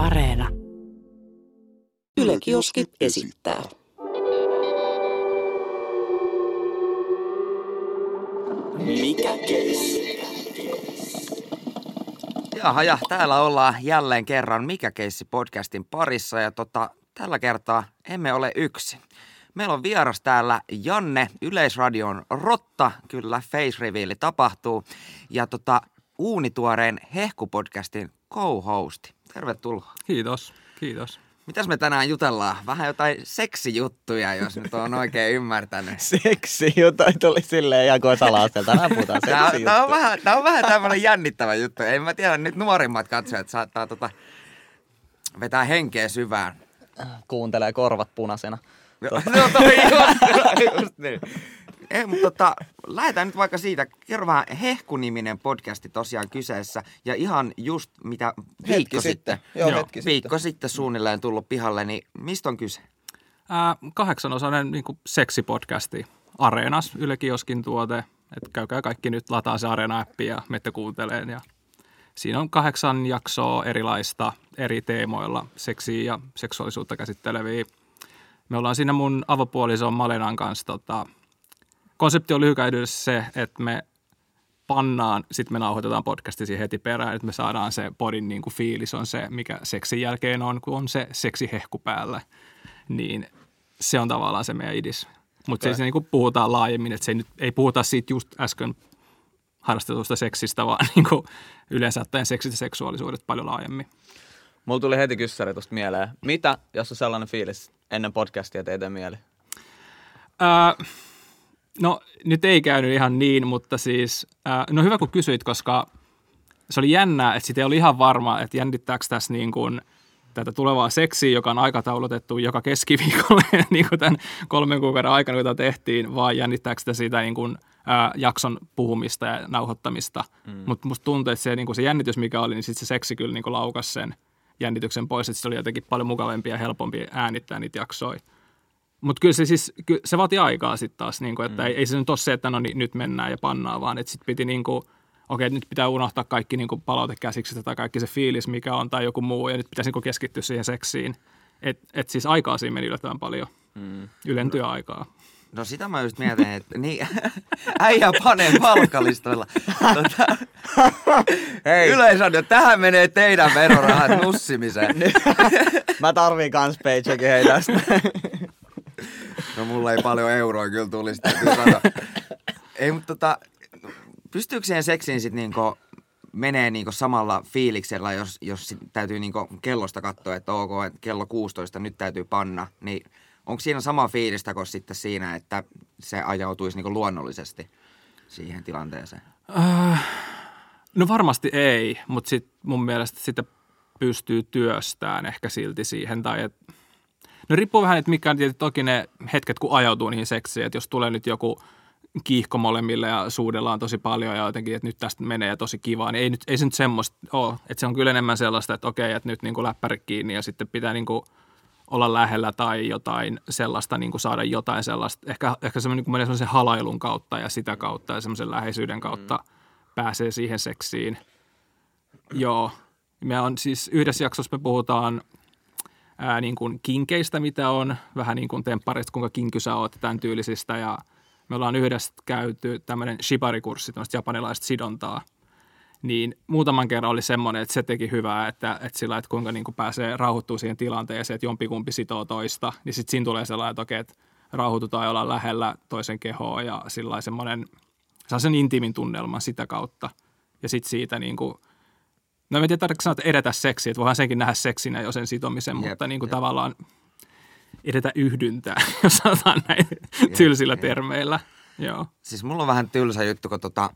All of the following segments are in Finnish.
Areena. Yle Kioski esittää. Mikä keissi? Jaha, ja täällä ollaan jälleen kerran Mikä keissi podcastin parissa ja tota, tällä kertaa emme ole yksin. Meillä on vieras täällä Janne, Yleisradion Rotta, kyllä face reveal tapahtuu, ja tota, uunituoreen Hehku-podcastin co-hosti. Tervetuloa. Kiitos, kiitos. Mitäs me tänään jutellaan? Vähän jotain seksijuttuja, jos nyt on oikein ymmärtänyt. Seksi jotain tuli silleen ihan kuin. Tänään puhutaan Tämä, tämä, on vähän, tämä on vähän tämmöinen jännittävä juttu. En mä tiedä, nyt nuorimmat katsojat saattaa tota, vetää henkeä syvään. Kuuntelee korvat punaisena. No toi just, just niin. Ei, mutta tota, lähdetään nyt vaikka siitä. Kerro vähän, Hehku-niminen podcasti tosiaan kyseessä. Ja ihan just mitä viikko sitten. Joo, Joo. hetki Viikko sitten suunnilleen tullut pihalle, niin mistä on kyse? Ää, kahdeksanosainen niin seksipodcasti Areenas, Yle Kioskin tuote. Et käykää kaikki nyt lataa se Areena-appi ja mette kuunteleen. Ja siinä on kahdeksan jaksoa erilaista eri teemoilla, seksiä ja seksuaalisuutta käsitteleviä. Me ollaan siinä mun avopuolison Malenan kanssa. Tota, konsepti on lyhykäisyydessä se, että me pannaan, sitten me nauhoitetaan podcasti siihen heti perään, että me saadaan se podin niin kuin fiilis on se, mikä seksin jälkeen on, kun on se seksihehku päällä. Niin se on tavallaan se meidän idis. Mutta okay. se niin kuin puhutaan laajemmin, että se ei, nyt, ei puhuta siitä just äsken harrastetusta seksistä, vaan niin kuin yleensä ottaen seksit ja seksuaalisuudet paljon laajemmin. Mulla tuli heti kyssäri tuosta mieleen. Mitä, jos on sellainen fiilis ennen podcastia teitä mieli? Ää, no nyt ei käynyt ihan niin, mutta siis, ää, no hyvä kun kysyit, koska se oli jännää, että sitä ei ollut ihan varma, että jännittääkö tässä niin kuin tätä tulevaa seksiä, joka on aikataulutettu joka keskiviikolle niin kuin tämän kolmen kuukauden aikana, jota tehtiin, vai jännittääkö sitä siitä niin kuin, ää, jakson puhumista ja nauhoittamista. Mm. Mutta musta tuntuu, että se, niin kuin se jännitys, mikä oli, niin sitten se seksi kyllä niin kuin laukasi sen jännityksen pois, että se oli jotenkin paljon mukavampi ja helpompi äänittää niitä jaksoja. Mutta kyllä se siis, kyllä se vaati aikaa sitten taas, niin kuin, että mm. ei, ei se nyt ole se, että no niin, nyt mennään ja pannaan, vaan että sitten piti niin kuin, okei, nyt pitää unohtaa kaikki niin kuin palautekäsikset tai kaikki se fiilis, mikä on tai joku muu, ja nyt pitäisi niin kuin keskittyä siihen seksiin. Että et siis aikaa siinä meni yllättävän paljon, mm. ylen työaikaa. No sitä mä just mietin, että niin, äijä panee palkkalistoilla. Tota, Hei, Yleisradio, tähän menee teidän verorahat nussimiseen. mä tarviin kans paycheckin hei tästä. No mulla ei paljon euroa kyllä tulisi. Ei, mutta tota, pystyykö siihen seksiin sitten niinku menee niinku samalla fiiliksellä, jos, jos sit täytyy niinku kellosta katsoa, että ok, että kello 16 nyt täytyy panna, niin onko siinä sama fiilistä kuin sitten siinä, että se ajautuisi niinku luonnollisesti siihen tilanteeseen? No varmasti ei, mutta sit mun mielestä sitä pystyy työstään ehkä silti siihen. Tai et, no riippuu vähän, että mikä on tietysti toki ne hetket, kun ajautuu niihin seksiin. Että jos tulee nyt joku kiihko molemmille ja suudellaan tosi paljon ja jotenkin, että nyt tästä menee ja tosi kivaa, niin ei, nyt, ei se nyt semmoista ole. Että se on kyllä enemmän sellaista, että okei, että nyt niin kuin läppäri kiinni ja sitten pitää niin kuin olla lähellä tai jotain sellaista, niin kuin saada jotain sellaista. Ehkä, ehkä semmoinen niin menee semmoisen halailun kautta ja sitä kautta ja semmoisen läheisyyden kautta mm. pääsee siihen seksiin. Joo. Me on siis yhdessä jaksossa me puhutaan ää, niin kuin kinkeistä, mitä on, vähän niin kuin temppareista, kuinka kinky sä oot, tämän tyylisistä. Ja me ollaan yhdessä käyty tämmöinen shibari-kurssi, tämmöistä japanilaista sidontaa. Niin muutaman kerran oli semmoinen, että se teki hyvää, että, että sillä, että kuinka niin kuin pääsee rauhoittua siihen tilanteeseen, että jompikumpi sitoo toista. Niin sitten siinä tulee sellainen, että okei, että rauhoitutaan ja ollaan lähellä toisen kehoa ja sillä semmoinen, saa sen intiimin tunnelman sitä kautta. Ja sitten siitä niin kuin, no en tiedä, tarvitsetko sanoa, että edetä seksiä, että voihan senkin nähdä seksinä jo sen sitomisen, Jep, mutta niin kuin jep. tavallaan edetä yhdyntää, jos sanotaan näin tylsillä jep. termeillä. Joo. Siis mulla on vähän tylsä juttu, kun tota,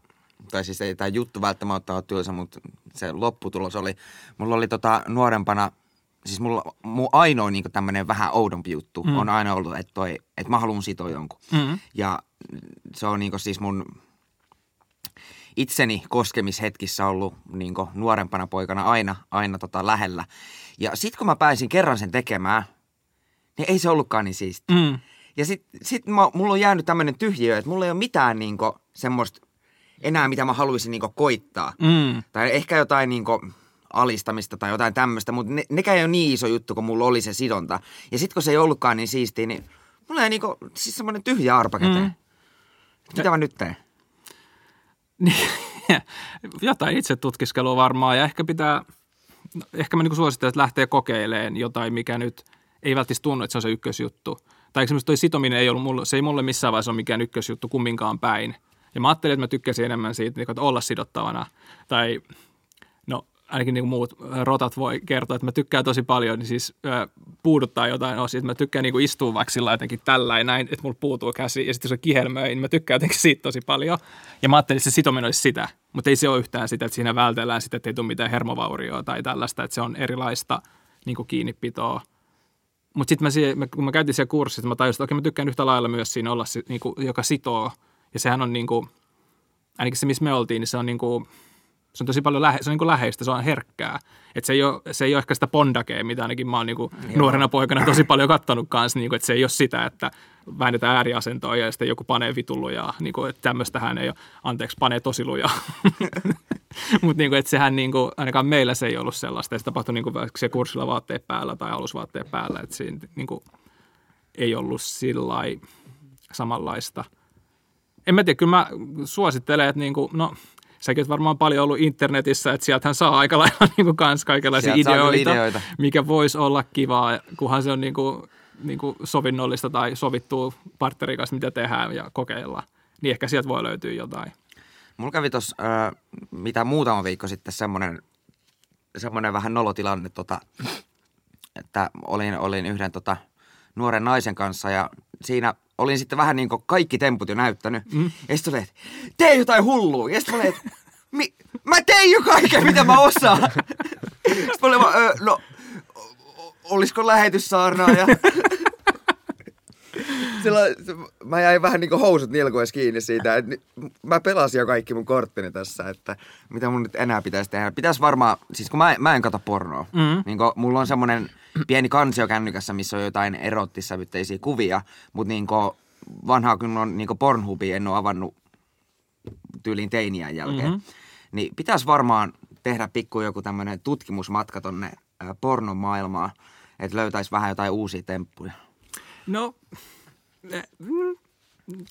tai siis ei tämä juttu välttämättä ole tylsä, mutta se lopputulos oli, mulla oli tota nuorempana, siis mulla, mun ainoa niin tämmöinen vähän oudompi juttu mm. on aina ollut, että, toi, että mä haluan sitoa jonkun. Mm. Ja se on niin siis mun itseni koskemishetkissä ollut niin nuorempana poikana aina, aina tota lähellä. Ja sit kun mä pääsin kerran sen tekemään, niin ei se ollutkaan niin siisti. Mm. Ja sit, sit mulla on jäänyt tämmöinen tyhjiö, että mulla ei ole mitään niinku semmoista enää, mitä mä haluaisin niinku koittaa. Mm. Tai ehkä jotain niinku alistamista tai jotain tämmöistä, mutta ne, nekään ei ole niin iso juttu, kun mulla oli se sidonta. Ja sitten kun se ei ollutkaan niin siistiä, niin mulla ei niinku, siis semmoinen tyhjä arpa käteen. Mm. Mitä mä nyt teen? Jotain itse tutkiskelua varmaan ja ehkä pitää, no, ehkä mä niin suosittelen, että lähtee kokeilemaan jotain, mikä nyt ei välttämättä tunnu, että se on se ykkösjuttu. Tai esimerkiksi toi sitominen ei ollut mulle, se ei mulle missään vaiheessa ole mikään ykkösjuttu kumminkaan päin. Ja mä ajattelin, että mä tykkäsin enemmän siitä, niin että olla sidottavana. Tai ainakin niin kuin muut rotat voi kertoa, että mä tykkään tosi paljon, niin siis äh, puuduttaa jotain osia. Mä tykkään niin kuin istua vaikka sillä jotenkin tällä näin, että mulla puutuu käsi. Ja sitten se kihelmöi, niin mä tykkään jotenkin siitä tosi paljon. Ja mä ajattelin, että se sitominen olisi sitä. Mutta ei se ole yhtään sitä, että siinä vältellään sitä, että ei tule mitään hermovaurioa tai tällaista. Että se on erilaista niin kuin kiinnipitoa. Mutta sitten mä, kun mä käytin siellä kurssissa, mä tajusin, että okei, mä tykkään yhtä lailla myös siinä olla, niin kuin, joka sitoo. Ja sehän on niin kuin, ainakin se, missä me oltiin, niin se on niin kuin, se on tosi paljon lähe, se on niin kuin läheistä, se on herkkää. Et se, ei ole, se ei ole ehkä sitä pondakea, mitä ainakin mä oon niin kuin nuorena poikana tosi paljon kattonut kanssa, niin kuin, että se ei ole sitä, että väännetään ääriasentoa ja sitten joku panee vitulujaa, niin kuin, että tämmöistähän ei ole, anteeksi, panee tosi lujaa. Mutta niin kuin, että sehän niin kuin, ainakaan meillä se ei ollut sellaista, se tapahtui niin kuin, se kurssilla vaatteet päällä tai alusvaatteet päällä, että siinä niin kuin, ei ollut sillä samanlaista. En mä tiedä, kyllä mä suosittelen, että niin kuin, no – säkin oot varmaan paljon ollut internetissä, että sieltähän saa aika lailla niin kuin kans kaikenlaisia ideoita, ideoita, mikä voisi olla kivaa, kunhan se on niin kuin, niin kuin sovinnollista tai sovittuu partnerin kanssa, mitä tehdään ja kokeillaan. Niin ehkä sieltä voi löytyä jotain. Mulla kävi tuossa, äh, mitä muutama viikko sitten, semmoinen, semmoinen vähän nolotilanne, tota, että olin, olin yhden tota, nuoren naisen kanssa ja siinä olin sitten vähän niin kuin kaikki temput jo näyttänyt. Mm. Ja sitten että tee jotain hullua. Ja sitten olin, Mi- mä tein jo kaiken, mitä mä osaan. sitten mä olin vaan, no, olisiko lähetyssaarnaaja? Sillä, mä jäin vähän niin kuin housut nilkoissa kiinni siitä, että mä pelasin jo kaikki mun korttini tässä, että mitä mun nyt enää pitäisi tehdä. Pitäisi varmaan, siis kun mä, mä en kato pornoa, mm. niin kun mulla on semmoinen pieni kansio kännykässä, missä on jotain erottissävytteisiä kuvia, mutta niin vanhaa kun on niin Pornhubi, en ole avannut tyyliin teiniän jälkeen. Mm-hmm. Niin pitäisi varmaan tehdä pikku joku tämmöinen tutkimusmatka tonne pornon maailmaan, että löytäisi vähän jotain uusia temppuja. No, mm,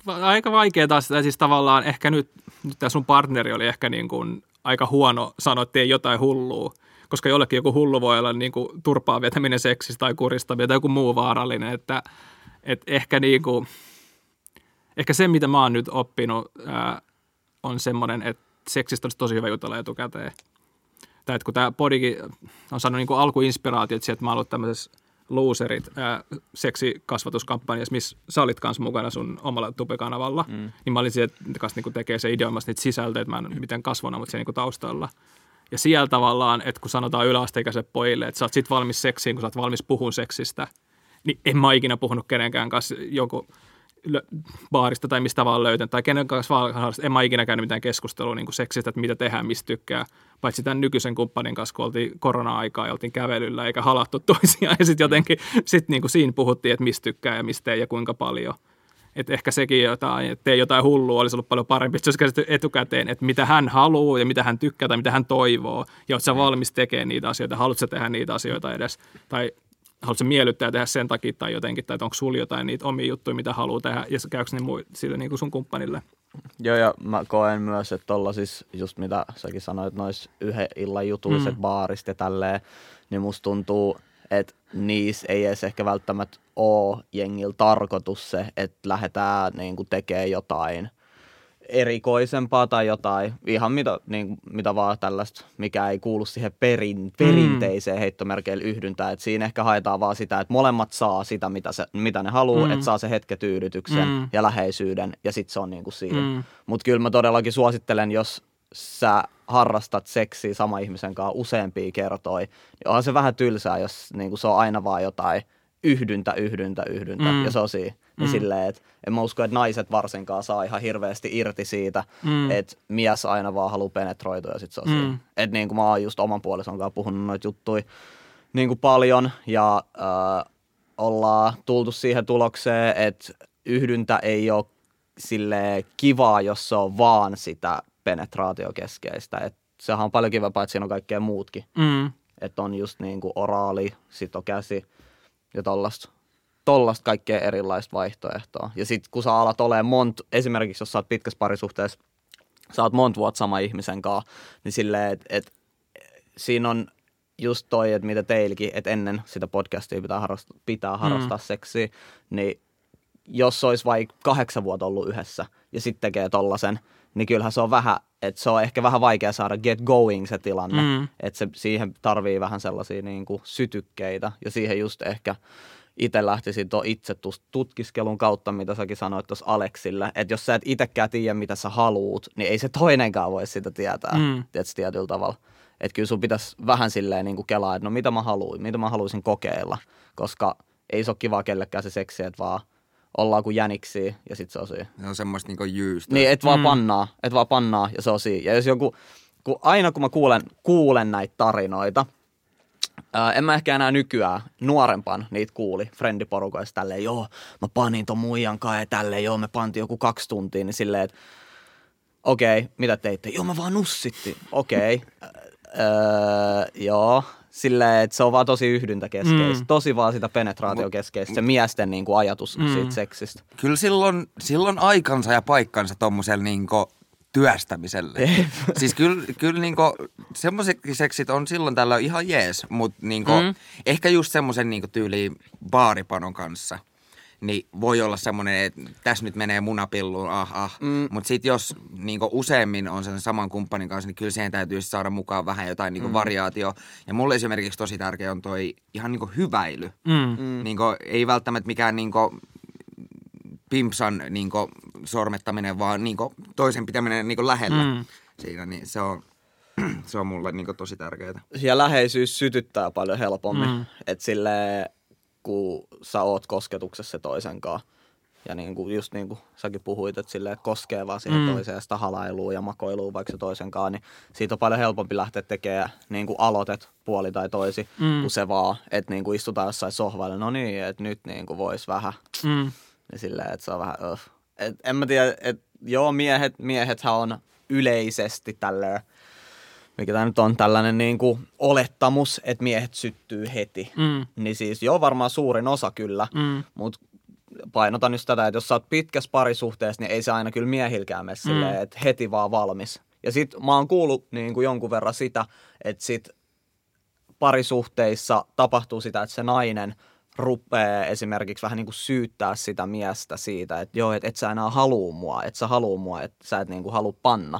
aika vaikea taas, siis tavallaan ehkä nyt, nyt tämä sun partneri oli ehkä niin kuin aika huono sanoa, että jotain hullua, koska jollekin joku hullu voi olla niin kuin turpaa vetäminen seksistä tai kuristaminen tai joku muu vaarallinen, että, että ehkä niin kuin, ehkä se, mitä mä oon nyt oppinut, ää, on semmoinen, että seksistä olisi tosi hyvä jutella etukäteen. Tai että kun tämä podikin on saanut niin alkuinspiraatiot sieltä, että mä oon ollut tämmöisessä loserit ää, seksikasvatuskampanjassa, missä sä olit kanssa mukana sun omalla tubekanavalla, mm. niin mä olin sieltä kanssa niin tekee se ideoimassa niitä sisältöjä, että mä en miten kasvona, mutta siellä niin taustalla. Ja siellä tavallaan, että kun sanotaan yläasteikäiselle pojille, että sä oot sit valmis seksiin, kun sä oot valmis puhun seksistä, niin en mä ikinä puhunut kenenkään kanssa joku baarista tai mistä vaan löytänyt, tai kenen kanssa vaan, en mä ikinä käynyt mitään keskustelua niin kuin seksistä, että mitä tehdään, mistä tykkää, paitsi tämän nykyisen kumppanin kanssa, kun oltiin korona-aikaa ja oltiin kävelyllä eikä halattu toisiaan, ja sitten jotenkin sit niin kuin siinä puhuttiin, että mistä tykkää ja mistä ei ja kuinka paljon. Että ehkä sekin jotain, että tee jotain hullua, olisi ollut paljon parempi, että se olisi etukäteen, että mitä hän haluaa ja mitä hän tykkää tai mitä hän toivoo, ja oletko sä valmis tekemään niitä asioita, haluatko tehdä niitä asioita edes, tai haluatko miellyttää tehdä sen takia tai jotenkin, tai onko sulla jotain niitä omia juttuja, mitä haluaa tehdä, ja käykö ne muu, sille niin kuin sun kumppanille? Joo, ja mä koen myös, että tuolla siis, just mitä säkin sanoit, nois yhden illan jutulliset mm. baarista ja tälleen, niin musta tuntuu, että niissä ei edes ehkä välttämättä ole jengillä tarkoitus se, että lähdetään niin tekemään jotain – erikoisempaa tai jotain, ihan mitä, niin, mitä vaan tällaista, mikä ei kuulu siihen perin, perinteiseen mm. heittomerkeille yhdyntää. Et siinä ehkä haetaan vaan sitä, että molemmat saa sitä, mitä, se, mitä ne haluaa, mm. että saa se hetketyydytyksen mm. ja läheisyyden ja sitten se on niin kuin siinä. Mm. Mutta kyllä mä todellakin suosittelen, jos sä harrastat seksiä sama ihmisen kanssa useampia kertoja, niin onhan se vähän tylsää, jos niin kuin se on aina vaan jotain yhdyntä, yhdyntä, yhdyntä mm. ja se on siinä. Niin mm. silleen, että en mä usko, että naiset varsinkaan saa ihan hirveästi irti siitä, mm. että mies aina vaan haluaa penetroitua ja sit se on mm. Että niin kuin mä oon just oman puolison kanssa puhunut noita juttuja niin kuin paljon ja äh, ollaan tultu siihen tulokseen, että yhdyntä ei ole sille kivaa, jos se on vaan sitä penetraatiokeskeistä. Että sehän on paljon kivempaa, että siinä on kaikkea muutkin. Mm. Että on just niin kuin oraali, sitokäsi ja tollasta tollasta kaikkea erilaista vaihtoehtoa. Ja sitten kun sä alat olemaan mont, esimerkiksi jos sä oot pitkässä parisuhteessa, sä oot monta vuotta sama ihmisen kanssa, niin silleen, että et, siinä on just toi, että mitä teilläkin, että ennen sitä podcastia pitää harrastaa, pitää harrastaa mm. seksiä, niin jos olisi vaikka kahdeksan vuotta ollut yhdessä ja sitten tekee tollasen, niin kyllähän se on vähän, että se on ehkä vähän vaikea saada get going se tilanne, mm. että se, siihen tarvii vähän sellaisia niin kuin sytykkeitä ja siihen just ehkä itse lähtisin tuon itse tutkiskelun kautta, mitä säkin sanoit tuossa Aleksille, että jos sä et itsekään tiedä, mitä sä haluut, niin ei se toinenkaan voi sitä tietää, mm. tiedätkö, tietyllä tavalla. Että kyllä sun pitäisi vähän silleen niin kuin kelaa, että no mitä mä haluan, mitä mä haluaisin kokeilla, koska ei se ole kiva kellekään se seksi, että vaan ollaan kuin jäniksi ja sit se on siinä. Se on semmoista niinku jyystä. Niin, et vaan mm. pannaa, et vaan pannaa ja se on siinä. Ja jos joku, kun aina kun mä kuulen, kuulen näitä tarinoita, Ää, en mä ehkä enää nykyään nuorempan niitä kuuli frendiporukoista tälleen, joo, mä panin ton muijan kai ja tälleen, joo, me pantiin joku kaksi tuntia, niin silleen, että okei, okay, mitä teitte? Joo, mä vaan nussitti. Okei, okay. öö, joo, silleen, että se on vaan tosi yhdyntäkeskeistä. Mm. Tosi vaan sitä penetraatiokeskeistä, se miesten niin kuin, ajatus mm. siitä seksistä. Kyllä silloin, silloin aikansa ja paikkansa tommosella niin työstämiselle. siis kyllä, kyllä niinku, semmoiset seksit on silloin tällä ihan jees, mutta niinku, mm. ehkä just semmoisen niinku tyyliin baaripanon kanssa niin voi olla semmoinen, että tässä nyt menee munapilluun, ah ah. Mm. Mutta sitten jos niinku useammin on sen saman kumppanin kanssa, niin kyllä siihen täytyy saada mukaan vähän jotain niinku mm. variaatio. Ja mulle esimerkiksi tosi tärkeä on toi ihan niinku hyväily. Mm. mm. Niinku, ei välttämättä mikään niinku pimpsan niin kuin, sormettaminen, vaan niin kuin, toisen pitäminen niin kuin, lähellä mm. siinä, niin se on, se on mulle niin kuin, tosi tärkeää. Ja läheisyys sytyttää paljon helpommin, mm. että sille kun sä oot kosketuksessa toisen kanssa, ja niin kuin, just niin kuin säkin puhuit, että, silleen, että koskee vaan siihen mm. toiseen sitä halailuun ja makoiluun vaikka se toisen kanssa, niin siitä on paljon helpompi lähteä tekemään niin kuin aloitet puoli tai toisi, mm. kuin se vaan, että niin kuin istutaan jossain sohvalle, no niin, että nyt niin kuin voisi vähän. Mm. Niin silleen, että se on vähän, uh. et, en mä tiedä, että joo, miehet, miehethän on yleisesti tälleen, mikä tämä nyt on tällainen niin kuin olettamus, että miehet syttyy heti. Mm. Niin siis joo, varmaan suurin osa kyllä, mm. mutta painotan just tätä, että jos sä oot pitkässä parisuhteessa, niin ei se aina kyllä miehilkään mene mm. silleen, että heti vaan valmis. Ja sit mä oon kuullut niin kuin jonkun verran sitä, että sit parisuhteissa tapahtuu sitä, että se nainen – rupeaa esimerkiksi vähän niin kuin syyttää sitä miestä siitä, että joo, että et sä enää haluu mua, että sä haluu mua, että sä et niin kuin halua panna.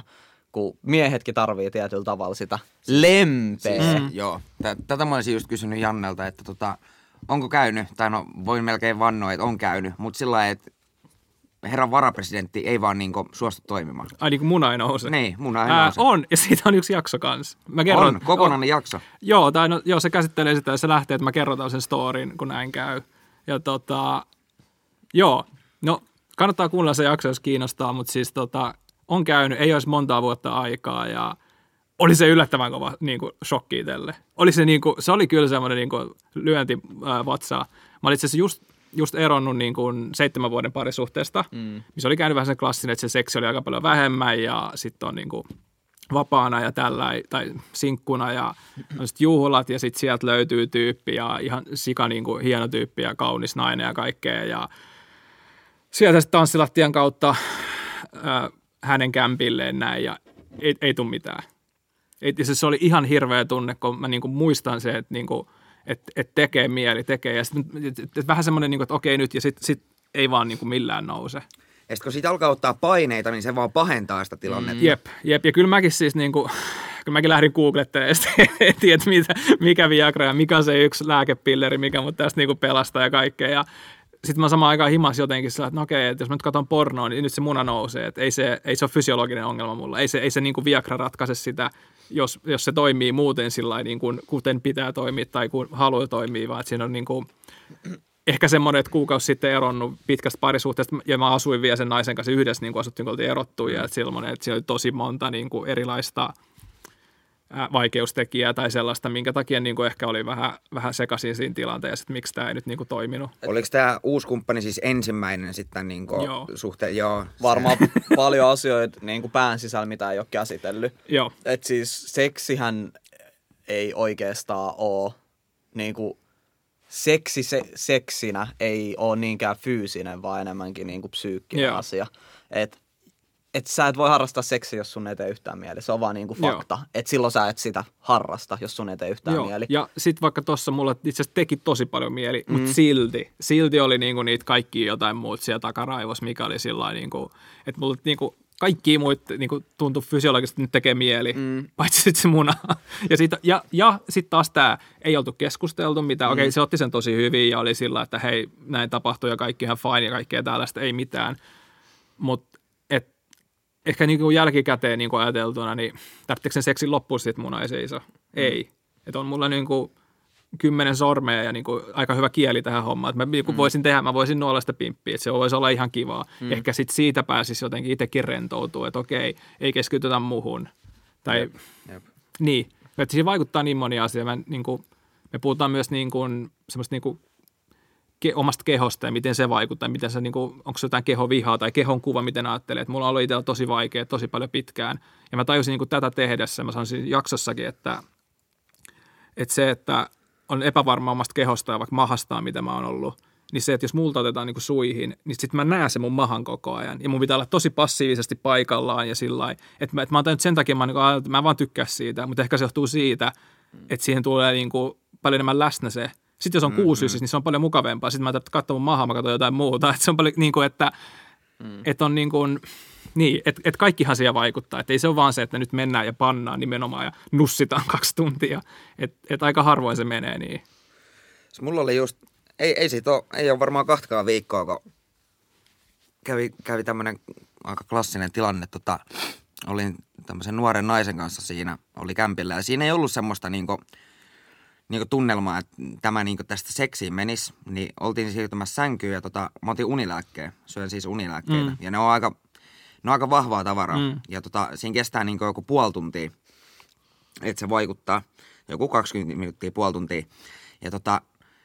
Kun miehetkin tarvii tietyllä tavalla sitä lempeä. Siis, mm. Joo, tätä mä olisin just kysynyt Jannelta, että tota, onko käynyt, tai no voin melkein vannoa, että on käynyt, mutta sillä lailla, että herran varapresidentti ei vaan niinku suostu toimimaan. Ai niin kuin muna ei nouse? Niin, muna ei Ää, nouse. On, ja siitä on yksi jakso kanssa. Mä kerron, on, kokonainen on, jakso. Joo, tai no, joo, se käsittelee sitä ja se lähtee, että mä kerrotaan sen storin, kun näin käy. Ja tota, joo, no kannattaa kuunnella se jakso, jos kiinnostaa, mutta siis tota, on käynyt, ei olisi montaa vuotta aikaa ja oli se yllättävän kova niin kuin, shokki itselle. Oli se, niin kuin, se oli kyllä semmoinen niin kuin, lyönti äh, vatsaa. Mä olin itse asiassa just just eronnut niin kuin seitsemän vuoden parisuhteesta, mm. missä oli käynyt vähän sen klassinen, että se seksi oli aika paljon vähemmän ja sitten on niin kuin vapaana ja tällä, tai sinkkuna ja on sit juhlat ja sitten sieltä löytyy tyyppi ja ihan sika niin kuin hieno tyyppi ja kaunis nainen ja kaikkea ja sieltä sitten tanssilattian kautta äh, hänen kämpilleen näin ja ei, ei tule mitään. Et, ja se oli ihan hirveä tunne, kun mä niinku muistan se, että niinku, että et tekee mieli, tekee. Ja sitten et, et, et vähän semmoinen, niin että okei nyt, ja sitten sit ei vaan niin kuin millään nouse. Ja sitten kun siitä alkaa ottaa paineita, niin se vaan pahentaa sitä tilannetta. Mm. Jep, jep. Ja kyllä mäkin siis niin kuin, kyllä mäkin lähdin googlettamaan ja että mitä, mikä Viagra ja mikä se yksi lääkepilleri, mikä mut tästä niin kuin pelastaa ja kaikkea. Ja sitten mä samaan aikaan himas jotenkin sillä, että no okei, että jos mä nyt katson pornoa, niin nyt se muna nousee. Että ei se, ei se ole fysiologinen ongelma mulla. Ei se, ei se niin kuin Viagra ratkaise sitä jos, jos se toimii muuten sillä niin kuin, kuten pitää toimia tai kun haluaa toimia, vaan että siinä on niin kuin, ehkä semmoinen, että kuukausi sitten eronnut pitkästä parisuhteesta ja mä asuin vielä sen naisen kanssa yhdessä, niin kuin asuttiin, kun oltiin erottu ja että, silloin, että siellä oli tosi monta niin kuin erilaista vaikeustekijää tai sellaista, minkä takia niin kuin ehkä oli vähän, vähän sekaisin siinä tilanteessa, että miksi tämä ei nyt niin kuin toiminut. Oliko tämä uusi kumppani siis ensimmäinen sitten niin Joo. suhteen? Joo. Varmaan paljon asioita niin kuin pään sisällä, mitä ei ole käsitellyt. Joo, Et siis seksihän ei oikeastaan ole niin kuin, seksi se, seksinä ei ole niinkään fyysinen, vaan enemmänkin niin kuin psyykkinen Joo. asia. Et, et sä et voi harrastaa seksiä, jos sun ei tee yhtään mieli. Se on vaan niin kuin Joo. fakta. Et silloin sä et sitä harrasta, jos sun ei tee yhtään Joo. mieli. Ja sitten vaikka tuossa mulle itse asiassa teki tosi paljon mieli, mm. mutta silti, silti oli niinku niitä kaikki jotain muut siellä takaraivos, mikä oli sillä niinku, että mulle niinku kaikki muut niinku tuntui fysiologisesti nyt tekee mieli, mm. paitsi sitten se muna. Ja, sit, ja, ja sitten taas tämä, ei oltu keskusteltu mitään. Mm. Okei, se otti sen tosi hyvin ja oli sillä, että hei, näin tapahtui ja kaikki ihan fine ja kaikkea tällaista, ei mitään. Mutta ehkä niinku jälkikäteen niinku ajateltuna, niin tarvitseeko sen seksin loppuun sitten muna ei seiso? Mm. Ei. Että on mulla niinku kymmenen sormea ja niinku aika hyvä kieli tähän hommaan. Että mä niinku mm. voisin tehdä, mä voisin nuolla sitä pimppiä, että se voisi olla ihan kivaa. Mm. Ehkä sitten siitä pääsisi jotenkin itsekin rentoutua, että okei, ei keskitytä muhun. Tai Jep, jep. niin, että siihen vaikuttaa niin moni asia. Mä, niin kuin, me puhutaan myös niin kuin, semmoista niin kuin, ke, omasta kehosta ja miten se vaikuttaa, miten se, niin kuin, onko se jotain kehovihaa tai kehon kuva, miten ajattelee. Että mulla on ollut itsellä tosi vaikea tosi paljon pitkään. Ja mä tajusin niin kuin tätä tehdessä, mä sanoisin jaksossakin, että, että se, että on epävarma omasta kehosta ja vaikka mahastaan, mitä mä oon ollut, niin se, että jos multa otetaan niin kuin suihin, niin sitten mä näen sen mun mahan koko ajan. Ja mun pitää olla tosi passiivisesti paikallaan ja sillä että mä, että mä oon sen takia, mä, niin kuin, että mä en vaan tykkää siitä, mutta ehkä se johtuu siitä, että siihen tulee niin kuin paljon enemmän läsnä se. Sitten jos on mm-hmm. kuusi, niin se on paljon mukavempaa. Sitten mä tarvitsen katsoa mun mahaa, mä katson jotain muuta. Että se on paljon niin kuin, että, mm. että on niin kuin, niin, että et kaikkihan siihen vaikuttaa. Että ei se ole vaan se, että nyt mennään ja pannaan nimenomaan ja nussitaan kaksi tuntia. Että et aika harvoin se menee niin. Se mulla oli just, ei, ei siitä ole, ei ole varmaan kahtakaan viikkoa, kun kävi, kävi tämmöinen aika klassinen tilanne. Tota, olin tämmöisen nuoren naisen kanssa siinä, oli kämpillä ja siinä ei ollut semmoista niinku, niinku tunnelmaa, että tämä niinku tästä seksiin menisi, niin oltiin siirtymässä sänkyyn ja tota, mä otin unilääkkeen, syön siis unilääkkeitä Mm. ja ne on aika, ne on aika vahvaa tavaraa Mm. ja tota, siinä kestää niinku joku puoli tuntia, että se vaikuttaa, joku 20 minuuttia, puoli tuntia ja tota,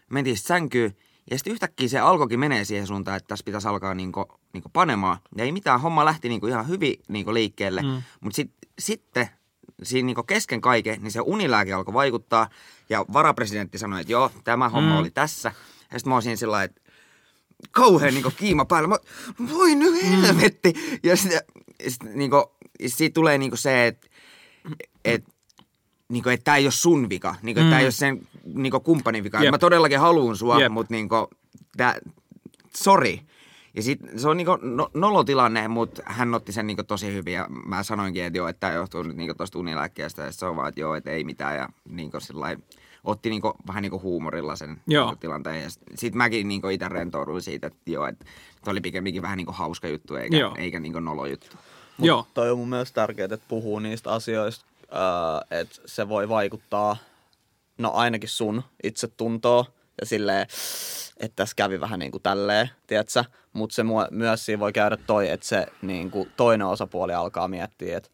mentiin sitten sänkyyn ja sitten yhtäkkiä se alkoikin menee siihen suuntaan, että tässä pitäisi alkaa niinku, niinku panemaan. Ja ei mitään, homma lähti niinku ihan hyvin niinku liikkeelle. Mm. Mutta sit, sitten siinä niinku kesken kaiken, niin se unilääke alkoi vaikuttaa. Ja varapresidentti sanoi, että joo, tämä homma Mm. oli tässä. Ja sitten mä olisin sillä että kauhean niinku kiima päällä. Mä, voi nyt helvetti. Ja sitten sit, niinku, siitä tulee niinku se, että et, niinku, että tämä ei ole sun vika. Niinku, mm. Tämä ei ole sen niinku, kumppanin vika. Jep. Mä todellakin haluan sua, Jep. mutta niinku, tää, sorry. Ja sit, se on niinku no, nolotilanne, mutta hän otti sen niinku tosi hyvin ja mä sanoinkin, että joo, että tämä johtuu nyt niinku tosta unilääkkeestä ja se on vaan, että joo, että ei mitään ja niinku sillai, otti niinku, vähän niinku huumorilla sen Joo. niinku tilanteen ja sitten sit mäkin niinku itse rentouduin siitä, että joo, että toi oli pikemminkin vähän niinku hauska juttu eikä, Joo. eikä niinku nolo juttu. Mut Joo. Toi on mun mielestä tärkeää, että puhuu niistä asioista, äh, että se voi vaikuttaa, no ainakin sun itsetuntoa ja silleen, että tässä kävi vähän niin kuin tälleen, tiedätkö? Mutta se mua- myös siinä voi käydä toi, että se niin kuin toinen osapuoli alkaa miettiä, että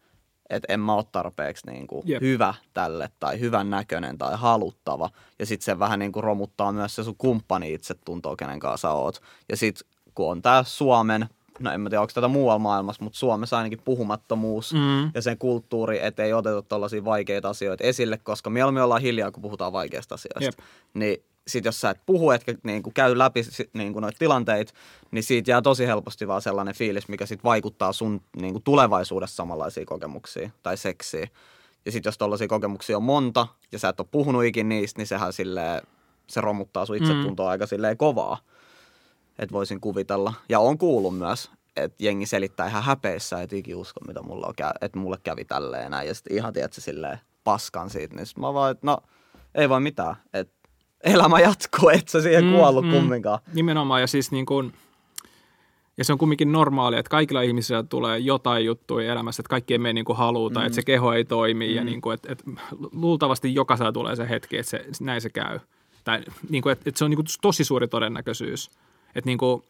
että en mä ole tarpeeksi niin kuin Jep. hyvä tälle tai hyvän näköinen tai haluttava. Ja sitten se vähän niin kuin romuttaa myös se sun kumppani itsetuntoa, kenen kanssa sä oot. Ja sitten kun on tää Suomen, no en mä tiedä onko tätä muualla maailmassa, mutta Suomessa ainakin puhumattomuus Mm. ja sen kulttuuri, että ei oteta tällaisia vaikeita asioita esille, koska mieluummin ollaan hiljaa, kun puhutaan vaikeista asioista. Jep. Niin sit jos sä et puhu, etkä niin kuin käy läpi niin kuin noita tilanteita, niin siitä jää tosi helposti vaan sellainen fiilis, mikä sit vaikuttaa sun niin kuin tulevaisuudessa samanlaisia kokemuksia tai seksiä. Ja sitten jos tollaisia kokemuksia on monta ja sä et ole puhunut ikin niistä, niin sehän silleen, se romuttaa sun itsetuntoa mm. aika silleen kovaa. Että voisin kuvitella. Ja on kuullut myös, että jengi selittää ihan häpeissä, että ikin usko, mitä mulla on, kä- että mulle kävi tälleen näin. Ja sitten ihan, tiedätkö, silleen paskan siitä. Niin sit mä vaan, että no, ei voi mitään. Että elämä jatkuu, et sä siihen mm, kuollut mm. kumminkaan. Nimenomaan, ja siis niin kuin, ja se on kumminkin normaalia, että kaikilla ihmisillä tulee jotain juttuja elämässä, että kaikki ei mene niin kuin haluta, mm. että se keho ei toimi, mm. ja niin kuin, että, että luultavasti jokaisella tulee se hetki, että se, näin se käy. Tai niin kuin, että, että se on niin kuin tosi suuri todennäköisyys. Että niin kuin,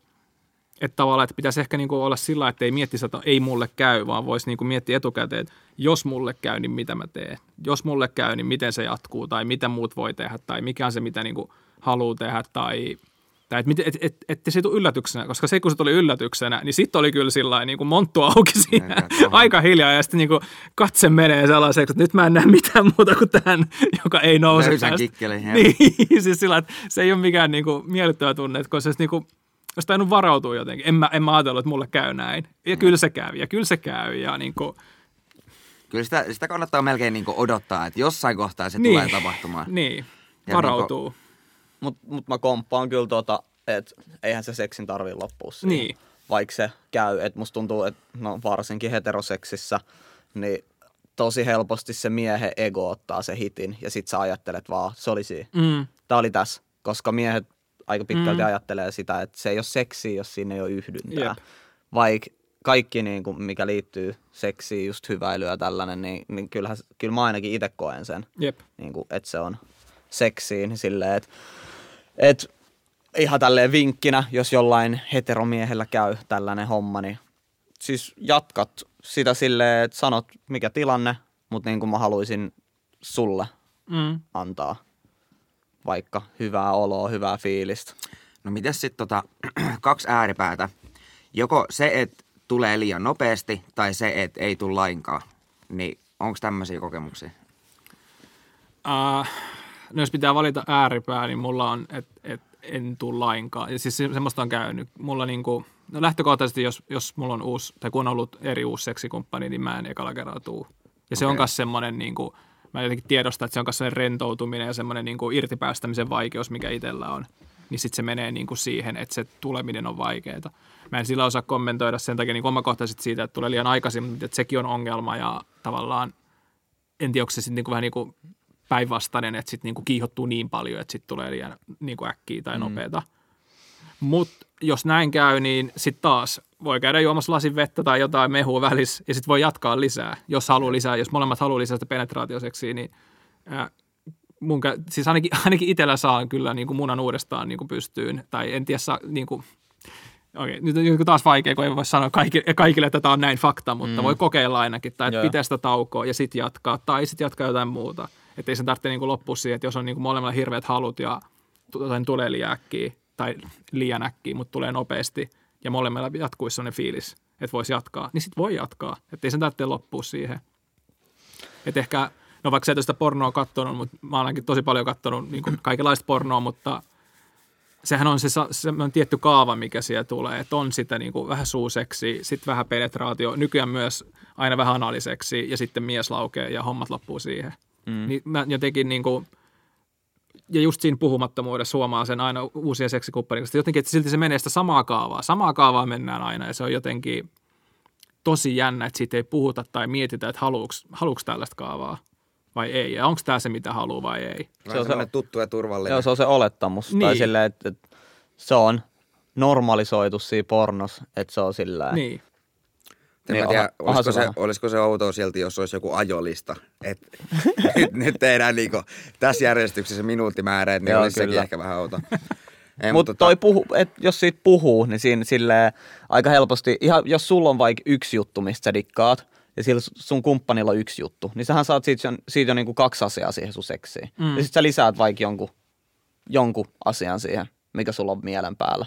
Että tavallaan, että pitäisi ehkä niinku olla sillä, että ei miettisi, että ei mulle käy, vaan voisi niinku miettiä etukäteen, että jos mulle käy, niin mitä mä teen. Jos mulle käy, niin miten se jatkuu, tai mitä muut voi tehdä, tai mikä on se, mitä niinku haluaa tehdä, tai tai että et, et, et, et se tule yllätyksenä, koska se kun se tuli yllätyksenä, niin sitten oli kyllä sillä niin kuin monttu auki siinä Eikä, aika hiljaa ja sitten niin kuin katse menee sellaiseksi, että nyt mä en näe mitään muuta kuin tämän, joka ei nouse Löysän kikkeli. Niin, siis sillä, että se ei ole mikään niin kuin miellyttävä tunne, että kun se niin kuin, jos tainnut varautua jotenkin, en mä, en mä ajatellut, että mulle käy näin. Ja mm. kyllä se käy, ja kyllä se käy, ja niin kuin, Kyllä sitä, sitä kannattaa melkein niin odottaa, että jossain kohtaa se niin, tulee tapahtumaan. Niin, varautuu. Niin kuin, mutta mut mä komppaan kyllä tota, että eihän se seksin tarvi loppua siihen. Niin. Vaikka se käy, että musta tuntuu, että no varsinkin heteroseksissä, niin tosi helposti se miehen ego ottaa se hitin ja sit sä ajattelet vaan, se oli siinä. Mm. Tää oli tässä, koska miehet aika pitkälti mm. ajattelee sitä, että se ei ole seksi, jos siinä ei ole yhdyntää. Jep. Vaikka kaikki, niin kuin, mikä liittyy seksiin, just hyväilyä ja tällainen, niin, niin kyllähän, kyllä mä ainakin itse koen sen, Jep. Niin kuin, että se on seksiin silleen, että et ihan tälleen vinkkinä, jos jollain heteromiehellä käy tällainen homma, niin siis jatkat sitä silleen, että sanot mikä tilanne, mutta niin kuin mä haluaisin sulle mm. antaa vaikka hyvää oloa, hyvää fiilistä. No mitäs sitten tota, kaksi ääripäätä. Joko se, että tulee liian nopeasti tai se, että ei tule lainkaan. Niin onko tämmöisiä kokemuksia? Uh, no jos pitää valita ääripää, niin mulla on, että et en tule lainkaan. Ja siis semmoista on käynyt. Mulla niinku, no lähtökohtaisesti, jos, jos mulla on uusi, tai kun on ollut eri uusi seksikumppani, niin mä en ekalla kerralla tuu. Ja se okay. on myös semmoinen, niinku, mä jotenkin tiedostan, että se on myös semmoinen rentoutuminen ja semmoinen niinku irtipäästämisen vaikeus, mikä itsellä on. Niin sitten se menee niinku siihen, että se tuleminen on vaikeaa. Mä en sillä osaa kommentoida sen takia niin omakohtaisesti siitä, että tulee liian aikaisin, mutta että sekin on ongelma ja tavallaan en tiedä, onko se sitten niinku vähän niin kuin päinvastainen, että sitten niinku kiihottuu niin paljon, että sitten tulee liian niinku äkkiä tai mm. nopeata. Mutta jos näin käy, niin sitten taas voi käydä juomassa lasin vettä tai jotain mehua välissä ja sitten voi jatkaa lisää, jos haluaa lisää. Jos molemmat haluaa lisää sitä penetraatioseksiä, niin ää, mun, siis ainakin, ainakin itsellä saa kyllä niin kuin munan uudestaan niin kuin pystyyn. Tai en tiedä, saa, niin kuin, Okei, nyt on taas vaikea, kun ei voi sanoa kaikille, kaikille että tämä on näin fakta, mutta mm. voi kokeilla ainakin, tai että pitää sitä taukoa ja sitten jatkaa, tai sitten jatkaa jotain muuta. Että ei sen tarvitse niin loppua siihen, että jos on niin kuin molemmilla hirveät halut ja tulee liian äkkiä tai liian äkkiä, mutta tulee nopeasti ja molemmilla jatkuisi sellainen fiilis, että voisi jatkaa, niin sitten voi jatkaa. Että ei sen tarvitse loppua siihen. Että ehkä, no vaikka sä et sitä pornoa katsonut, mutta mä oon tosi paljon katsonut niin kaikenlaista pornoa, mutta sehän on se on tietty kaava, mikä siellä tulee, että on sitä niin kuin vähän suuseksi, sitten vähän penetraatio, nykyään myös aina vähän analiseksi ja sitten mies laukee ja hommat loppuu siihen. Mm. Niin mä jotenkin niin kuin, ja just siinä puhumattomuudessa huomaa sen aina uusien seksikumppanien kanssa, jotenkin, että silti se menee sitä samaa kaavaa. Samaa kaavaa mennään aina ja se on jotenkin tosi jännä, että siitä ei puhuta tai mietitä, että haluuks tällaista kaavaa vai ei. Ja onko tämä se, mitä haluaa vai ei. Se on se tuttu ja turvallinen. Joo, se on se olettamus. Niin. Tai silleen, että, että se on normalisoitu siinä pornos, että se on sillä Niin. En niin, tiedä, olisiko, olisiko, se, olisiko se outoa silti, jos olisi joku ajolista. Et, nyt, nyt tehdään niinku, tässä järjestyksessä minuuttimääreet, niin Joo, olisi kyllä. sekin ehkä vähän outo. Mutta Mut tota... toi puhu, et jos siitä puhuu, niin siinä silleen aika helposti, ihan jos sulla on vaikka yksi juttu, mistä sä dikkaat, ja sillä sun kumppanilla on yksi juttu, niin sähän saat siitä, siitä jo niinku kaksi asiaa siihen sun seksiin. Mm. Ja sit sä lisäät vaikka jonkun, jonkun asian siihen, mikä sulla on mielen päällä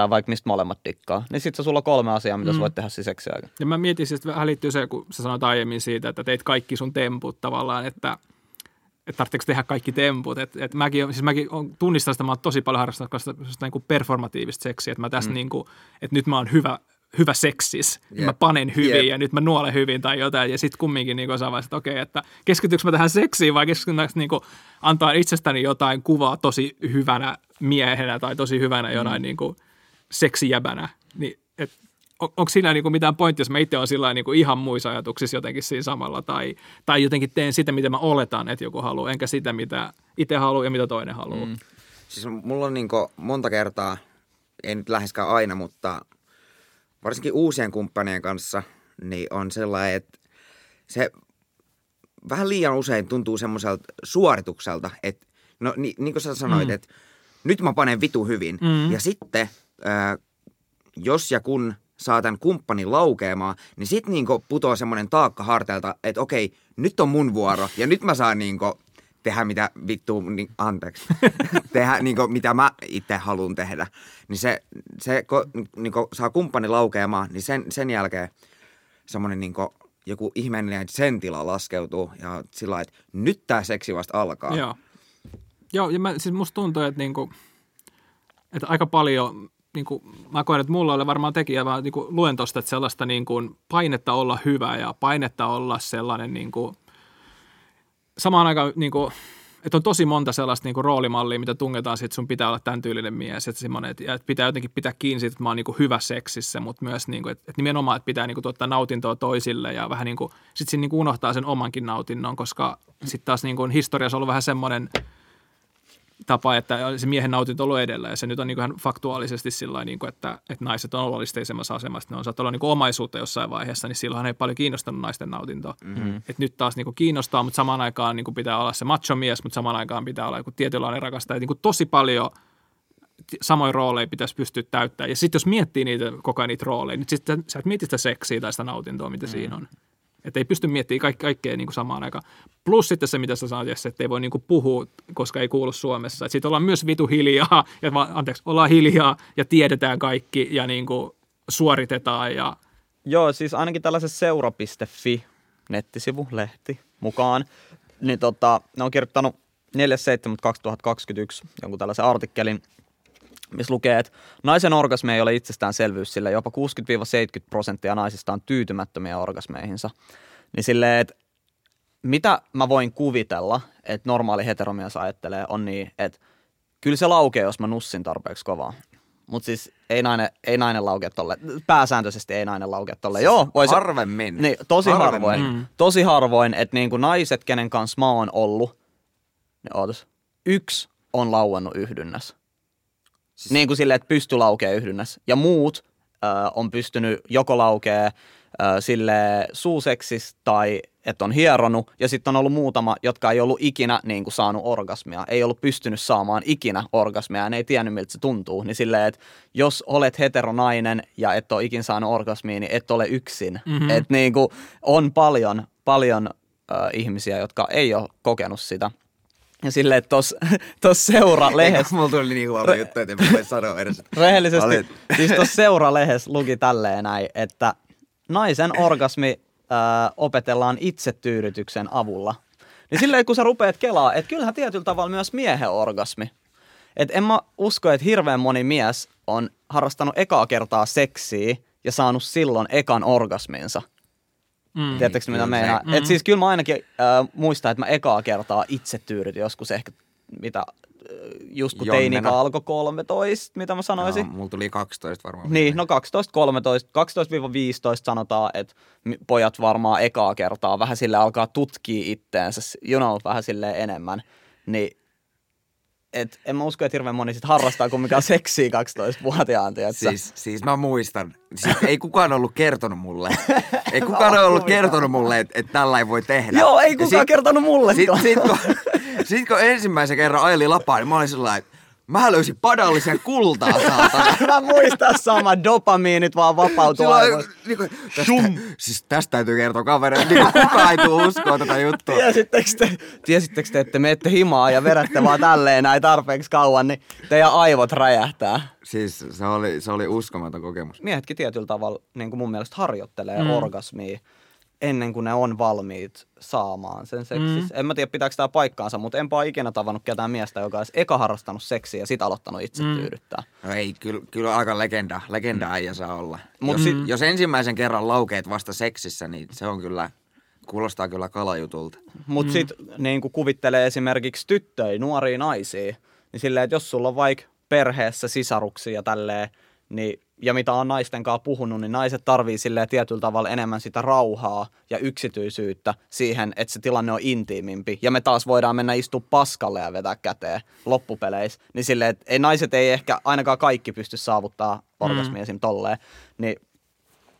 tai vaikka mistä molemmat dikkaa, niin sitten sulla on kolme asiaa, mitä mm. sä voit tehdä siseksi aika. Ja mä mietin, että vähän liittyy se, kun sä sanoit aiemmin siitä, että teit kaikki sun temput tavallaan, että että tarvitseeko tehdä kaikki temput. Et, et mäkin, siis mäkin on, tunnistan sitä, mä oon tosi paljon harrastanut sitä, niin kuin performatiivista seksiä, että mä tässä mm. niin kuin, että nyt mä oon hyvä, hyvä seksis, yep. mä panen hyvin yep. ja nyt mä nuolen hyvin tai jotain. Ja sitten kumminkin niin osaa että okei, okay, että keskityykö mä tähän seksiin vai keskityykö niin kuin, antaa itsestäni jotain kuvaa tosi hyvänä miehenä tai tosi hyvänä jonain mm. niin kuin, seksijäbänä, niin et, on, onko siinä niinku mitään pointtia, jos mä itse olen sillä niinku ihan muissa ajatuksissa jotenkin siinä samalla, tai, tai jotenkin teen sitä, mitä mä oletan, että joku haluaa, enkä sitä, mitä itse haluaa ja mitä toinen haluaa. Mm. Siis mulla on niinku monta kertaa, ei nyt läheskään aina, mutta varsinkin uusien kumppanien kanssa, niin on sellainen, että se vähän liian usein tuntuu semmoiselta suoritukselta, että no niin, niin kuin sä sanoit, mm. että nyt mä panen vitu hyvin. Mm. Ja sitten jos ja kun saa tämän kumppanin laukeamaan, niin sit niinku putoaa semmoinen taakka harteilta, että okei, nyt on mun vuoro ja nyt mä saan niinku tehdä mitä vittu, niin, anteeksi, tehdä niinku, mitä mä itse haluan tehdä. Niin se, se ko, niinku, saa kumppani laukeamaan, niin sen, sen jälkeen semmoinen niinku, joku ihmeellinen sentila laskeutuu ja sillä että nyt tämä seksi vasta alkaa. Joo. Joo, ja mä, siis musta tuntuu, että, niinku, että aika paljon, niinku, mä koen, että mulla oli varmaan tekijä, vaan niinku, luen tosta, että sellaista niinku, painetta olla hyvä ja painetta olla sellainen, niinku, samaan aikaan, niinku, että on tosi monta sellaista niinku, roolimallia, mitä tungetaan että sun pitää olla tämän tyylinen mies, että, että, että pitää jotenkin pitää kiinni siitä, että mä oon niinku, hyvä seksissä, mutta myös, niinku, että, että nimenomaan, että pitää niinku, tuottaa nautintoa toisille ja vähän niinku, sit siinä niinku, unohtaa sen omankin nautinnon, koska sitten taas niinku, historiassa on ollut vähän semmoinen, tapa, että se miehen nautinto on ollut edellä ja se nyt on niin ihan faktuaalisesti sillä niin kuin, että, että naiset on ollut alisteisemmassa asemassa, ne on saattanut olla niin omaisuutta jossain vaiheessa, niin silloin ei paljon kiinnostanut naisten nautintoa. Mm-hmm. Et nyt taas niin kiinnostaa, mutta samaan aikaan niin pitää olla se macho mies, mutta samaan aikaan pitää olla joku tietynlainen rakastaja. Niin tosi paljon samoin rooleja pitäisi pystyä täyttämään. Ja sitten jos miettii niitä koko ajan niitä rooleja, niin sitten sä et mieti sitä seksiä tai sitä nautintoa, mitä mm. siinä on. Että ei pysty miettimään kaik- kaikkea niin kuin samaan aikaan. Plus sitten se, mitä sä sanoit, Jesse, että ei voi niin kuin puhua, koska ei kuulu Suomessa. Että sitten ollaan myös vitu hiljaa, ja, anteeksi, ollaan hiljaa ja tiedetään kaikki ja niin kuin suoritetaan. Ja... Joo, siis ainakin tällaisessa seura.fi nettisivu, lehti mukaan, niin tota, ne on kirjoittanut 4.7.2021 jonkun tällaisen artikkelin, missä lukee, että naisen orgasmi ei ole itsestäänselvyys, sillä jopa 60-70 prosenttia naisista on tyytymättömiä orgasmeihinsa. Niin silleen, että mitä mä voin kuvitella, että normaali heteromies ajattelee, on niin, että kyllä se laukee, jos mä nussin tarpeeksi kovaa. Mutta siis ei nainen, ei nainen laukea tolle. Pääsääntöisesti ei nainen laukea tolle. Siis Joo, voisi, harvemmin. Niin, tosi harvemmin. harvoin. Mm. Tosi harvoin, että niinku naiset, kenen kanssa mä oon ollut, niin ootas, yksi on lauennut yhdynnässä. Siis... Niin kuin silleen, että pysty laukee yhdynnässä. Ja muut äh, on pystynyt joko laukee äh, sille suuseksis tai että on hieronut. Ja sitten on ollut muutama, jotka ei ollut ikinä niin kuin saanut orgasmia. Ei ollut pystynyt saamaan ikinä orgasmia ja ne ei tiennyt miltä se tuntuu. Niin silleen, että jos olet heteronainen ja et ole ikinä saanut orgasmia, niin et ole yksin. Mm-hmm. Että niin kuin on paljon, paljon äh, ihmisiä, jotka ei ole kokenut sitä. Ja silleen, että tossa, tossa seura-lehes... Mulla tuli niin huolta juttu, että en voi sanoa edes. Rehellisesti, Olet. siis tossa seura-lehes luki tälleen näin, että naisen orgasmi äh, opetellaan itsetyydytyksen avulla. Niin silleen, kun sä rupeat kelaa, että kyllähän tietyllä tavalla myös miehen orgasmi. Että en mä usko, että hirveän moni mies on harrastanut ekaa kertaa seksiä ja saanut silloin ekan orgasminsa. Mm. Tiedättekö mitä meinaa? Mm. Et siis kyllä mä ainakin äh, muistan, että mä ekaa kertaa itse tyydytin joskus ehkä, mitä just kun teini alkoi 13, mitä mä sanoisin. No, mulla tuli 12 varmaan. Niin, no 12, 13, 12-15 sanotaan, että pojat varmaan ekaa kertaa vähän sille alkaa tutkia itteensä, you know, vähän sille enemmän. Niin et en mä usko, että hirveän moni sit harrastaa kumminkaan seksiä 12-vuotiaan. Siis, siis mä muistan. Siis ei kukaan ollut kertonut mulle. Ei kukaan ollut kertonut mulle, että et tällä ei voi tehdä. Joo, ei kukaan sit, kertonut mulle. Sitten sit, kun, sit, kun ensimmäisen kerran ajeli lapaa, niin mä olin sellainen, Mä löysin padallisen kultaa, saatana. mä muistan sama, dopamiinit vaan vapautuu niin kuin, tästä, siis tästä täytyy kertoa kavereille, niin kukaan ei tule uskoa tätä juttua. Tiesittekö te, tiesittekö te, että menette himaa ja vedätte vaan tälleen näin tarpeeksi kauan, niin teidän aivot räjähtää. Siis se oli, se oli uskomaton kokemus. Miehetkin tietyllä tavalla niin kuin mun mielestä harjoittelee mm. orgasmia ennen kuin ne on valmiit saamaan sen seksis. Mm. En mä tiedä, pitääkö tämä paikkaansa, mutta enpä ole ikinä tavannut ketään miestä, joka olisi eka harrastanut seksiä ja sitten aloittanut itse mm. tyydyttää. No ei, kyllä, kyllä aika legenda, legenda mm. äijä saa olla. Mut jos, mm. jos ensimmäisen kerran laukeet vasta seksissä, niin se on kyllä, kuulostaa kyllä kalajutulta. Mutta mm. sitten niin kuvittelee esimerkiksi tyttöjä, nuoria naisia, niin silleen, että jos sulla on vaikka perheessä sisaruksia ja tälleen, niin ja mitä on naisten kanssa puhunut, niin naiset tarvii silleen tietyllä tavalla enemmän sitä rauhaa ja yksityisyyttä siihen, että se tilanne on intiimimpi. Ja me taas voidaan mennä istua paskalle ja vetää käteen loppupeleissä. Niin silleen, että ei, naiset ei ehkä ainakaan kaikki pysty saavuttaa orgasmia mm. tolleen. Niin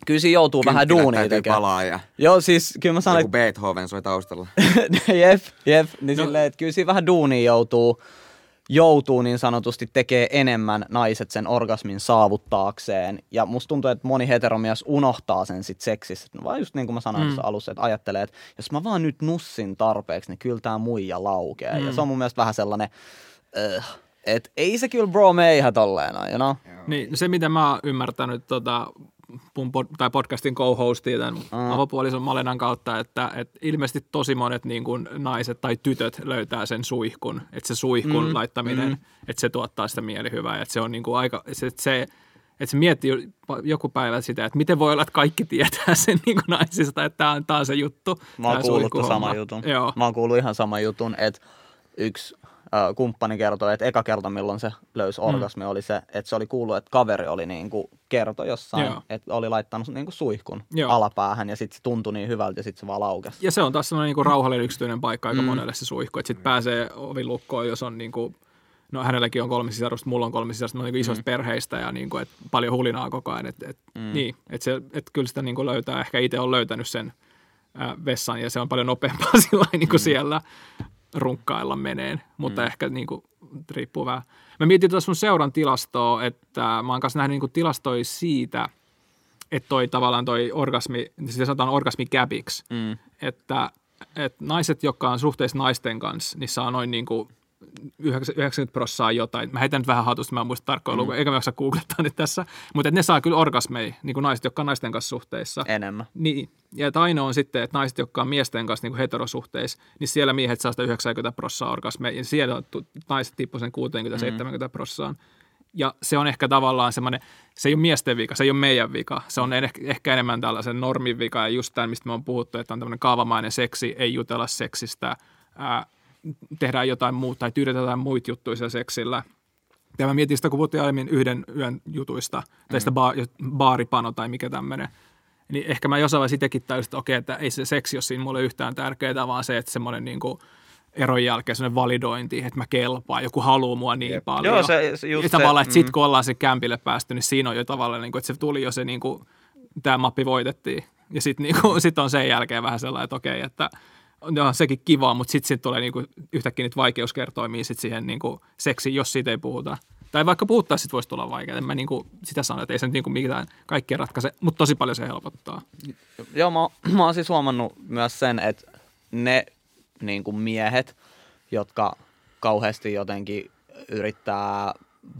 kyllä siinä joutuu vähän duunia tekemään. palaa ja Joo, siis kyllä mä sanon, Joku Beethoven soi taustalla. jep, jep. Niin no. silleen, että kyllä siinä vähän duunia joutuu joutuu niin sanotusti tekee enemmän naiset sen orgasmin saavuttaakseen. Ja musta tuntuu, että moni heteromies unohtaa sen sit seksissä. Vaan just niin kuin mä sanoin mm. alussa, että ajattelee, että jos mä vaan nyt nussin tarpeeksi, niin kyllä tää muija laukee. Mm. Ja se on mun mielestä vähän sellainen, uh, että ei se kyllä bro me ihan tolleen, you know? Niin, se mitä mä oon ymmärtänyt tota, mun pod, tai podcastin co-hostia tämän mm. avopuolison Malenan kautta, että, että ilmeisesti tosi monet niin kuin naiset tai tytöt löytää sen suihkun, että se suihkun mm. laittaminen, mm. että se tuottaa sitä mielihyvää, että se on niin kuin aika, se, se että se miettii joku päivä sitä, että miten voi olla, että kaikki tietää sen niin kuin naisista, että tämä on, tämä on se juttu. Mä oon kuullut sama jutun. Joo. Mä oon kuullut ihan sama jutun, että yksi kumppani kertoi, että eka kerta milloin se löysi mm. orgasmi oli se, että se oli kuullut, että kaveri oli niin kuin kerto jossain, Joo. että oli laittanut niin kuin suihkun Joo. alapäähän ja sitten se tuntui niin hyvältä ja sitten se vaan laukesi. Ja se on taas sellainen niin kuin rauhallinen yksityinen paikka aika mm. monelle se suihku, että sitten pääsee ovilukkoon, jos on niin kuin, no hänelläkin on kolme sisarusta, mulla on kolme sisarusta, oon niin isoista mm. perheistä ja niin kuin, että paljon hulinaa koko ajan, että et, mm. niin, että se, et kyllä sitä niin kuin löytää, ehkä itse on löytänyt sen äh, vessan ja se on paljon nopeampaa sillä niin kuin mm. siellä runkkailla meneen, mutta mm. ehkä niin kuin, riippuu vähän. Mä mietin tuota sun seuran tilastoa, että mä oon kanssa nähnyt niin tilastoja siitä, että toi tavallaan toi orgasmi, siis sanotaan orgasmikäpiksi, mm. että, että naiset, jotka on suhteessa naisten kanssa, niissä on noin niin kuin 90 prossaa jotain. Mä heitän nyt vähän hatusta, mä en muista tarkkoa mm. lukua, eikä mä jaksa googlettaa nyt tässä. Mutta ne saa kyllä orgasmeja, niin kuin naiset, jotka on naisten kanssa suhteissa. Enemmän. Niin. Ja ainoa on sitten, että naiset, jotka on miesten kanssa niin kuin heterosuhteissa, niin siellä miehet saa sitä 90 prossaa orgasmeja, ja siellä naiset tippuu sen 60-70 mm. prossaan. Ja se on ehkä tavallaan semmoinen, se ei ole miesten vika, se ei ole meidän vika. Se on ehkä, ehkä enemmän tällaisen normin vika, ja just tämän, mistä me on puhuttu, että on tämmöinen kaavamainen seksi, ei jutella seksistä, ää, tehdään jotain muuta tai tyydytetään muita juttuja seksillä. Ja mä mietin sitä, kun puhuttiin aiemmin yhden yön jutuista, tai mm. sitä ba- baaripano tai mikä tämmöinen. Niin ehkä mä jossain vaiheessa itsekin tajusin, että okei, että ei se seksi ole siinä mulle yhtään tärkeää, vaan se, että semmoinen niin kuin eron jälkeen semmoinen validointi, että mä kelpaan, joku haluaa mua niin Jep. paljon. Joo, se, se just ja tavallaan, että mm. sit kun ollaan se kämpille päästy, niin siinä on jo tavallaan, niin kuin, että se tuli jo se, niin kuin, tämä mappi voitettiin. Ja sitten niin kuin, sit on sen jälkeen vähän sellainen, että okei, että – on sekin kiva, mutta sitten sit tulee niinku yhtäkkiä niitä vaikeuskertoimia sit siihen niinku seksiin, jos siitä ei puhuta. Tai vaikka puhuttaisiin, sitten voisi tulla vaikeaa. Mä niinku sitä sanon, että ei se nyt niinku mitään kaikkea ratkaise, mutta tosi paljon se helpottaa. Joo, mä, mä oon siis huomannut myös sen, että ne niinku miehet, jotka kauheasti jotenkin yrittää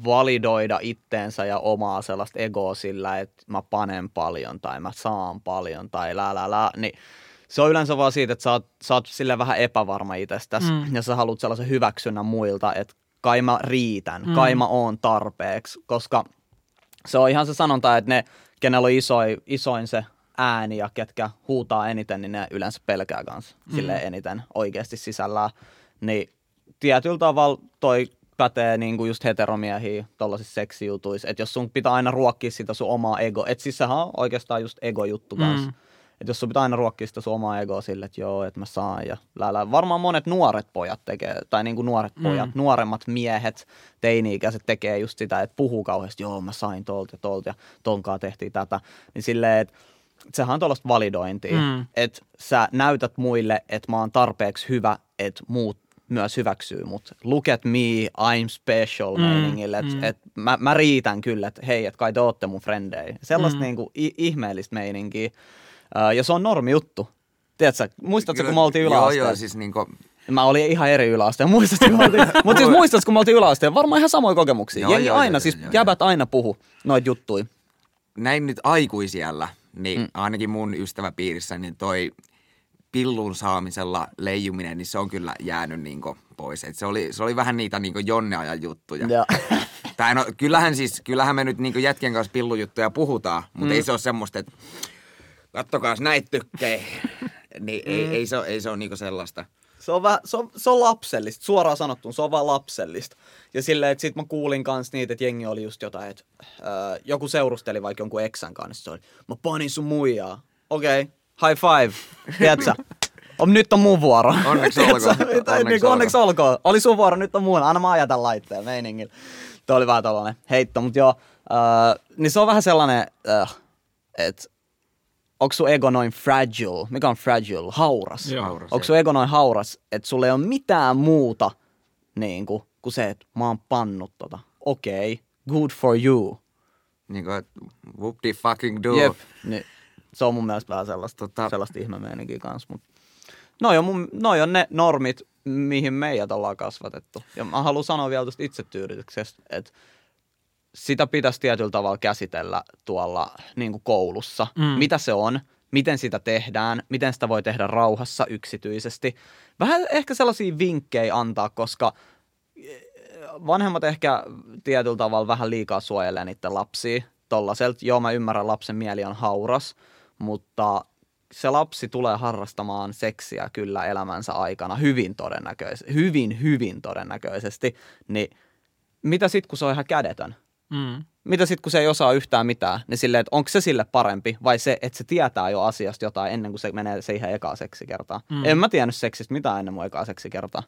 validoida itteensä ja omaa sellaista egoa sillä, että mä panen paljon tai mä saan paljon tai lää, lää, lää, niin se on yleensä vaan siitä, että sä oot, sä oot sille vähän epävarma itsestäsi mm. ja sä haluat sellaisen hyväksynnän muilta, että kai mä riitän, mm. kai mä oon tarpeeksi, koska se on ihan se sanonta, että ne, kenellä on isoin, isoin se ääni ja ketkä huutaa eniten, niin ne yleensä pelkää kanssa mm. sille eniten oikeasti sisällään. Niin tietyllä tavalla toi pätee niin kuin just heteromiehiä tuollaisissa seksijutuissa, että jos sun pitää aina ruokkia sitä sun omaa ego, että siis sehän on oikeastaan just ego-juttu kanssa. Että jos sun pitää aina ruokkia sitä sun omaa egoa sille, että joo, että mä saan ja lälä. Varmaan monet nuoret pojat tekee, tai niin kuin nuoret mm. pojat, nuoremmat miehet, teini-ikäiset tekee just sitä, että puhuu kauheasti, joo mä sain tolta ja tolta ja tonkaa tehtiin tätä. Niin silleen, että sehän on tuollaista validointia, mm. että sä näytät muille, että mä oon tarpeeksi hyvä, että muut myös hyväksyy mut. Look at me, I'm special mm, meiningille, että mm. et mä, mä riitän kyllä, että hei, että kai te ootte mun frendejä. Sellaista mm. niinku ihmeellistä meininkiä. Ja se on normi juttu. Tiedätkö, muistatko, kun me oltiin yläasteen? Joo, joo, siis niinku... Mä olin ihan eri yläasteen, muistatko, oltiin, mutta siis muistatko, kun me oltiin yläasteen? Varmaan ihan samoja kokemuksia. Joo, Jengi joo, aina, joo, siis joo, jäbät joo. aina puhu noita juttui. Näin nyt aikuisiellä, niin mm. ainakin mun ystäväpiirissä, niin toi pillun saamisella leijuminen, niin se on kyllä jäänyt niinku pois. Et se, oli, se oli vähän niitä niinku Jonne-ajan juttuja. Tai no, kyllähän siis, kyllähän me nyt niinku jätkien kanssa pillujuttuja puhutaan, mutta mm. ei se ole semmoista, että kattokaa näitä tykkejä. niin ei, ei, se, ei se ole niinku sellaista. Se on, vähän, se, on, se on lapsellista, suoraan sanottu, se on vaan lapsellista. Ja silleen, että sit mä kuulin kans niitä, että jengi oli just jotain, että äh, joku seurusteli vaikka jonkun eksän kanssa, se oli, mä panin sun muijaa. Okei, okay, high five, tiedätkö? On, nyt on mun vuoro. Onneksi olkoon. Onneksi, niin, onneksi olkoon. Oli sun vuoro, nyt on mun. Anna mä ajatan laitteen meiningillä. Tuo oli vähän tollanen heitto, mutta joo. Äh, niin se on vähän sellainen, äh, että onko sun ego noin fragile? Mikä on fragile? Hauras. Joo. Hauras onko sun ego noin hauras, että sulla ei ole mitään muuta niin kuin, kuin se, että mä oon pannut tota. Okei, okay, good for you. Niin kuin, whoop the fucking do. Jep. Niin, se on mun mielestä vähän sellaista, tota... sellaista ihmemeininkiä kanssa. Mutta noi on, mun, noi on ne normit, mihin meidät ollaan kasvatettu. Ja mä haluan sanoa vielä tuosta itsetyydytyksestä, että sitä pitäisi tietyllä tavalla käsitellä tuolla niin kuin koulussa. Mm. Mitä se on, miten sitä tehdään, miten sitä voi tehdä rauhassa yksityisesti. Vähän ehkä sellaisia vinkkejä antaa, koska eh, vanhemmat ehkä tietyllä tavalla vähän liikaa suojelee niiden lapsia. Tollaselta, joo mä ymmärrän, lapsen mieli on hauras, mutta se lapsi tulee harrastamaan seksiä kyllä elämänsä aikana hyvin todennäköisesti, hyvin, hyvin todennäköisesti, niin mitä sitten, kun se on ihan kädetön? Mm. Mitä sitten, kun se ei osaa yhtään mitään, niin silleen, että onko se sille parempi vai se, että se tietää jo asiasta jotain ennen kuin se menee siihen ekaa seksikertaan. Mm. En mä tiennyt seksistä mitään ennen mun ekaa seksikertaa.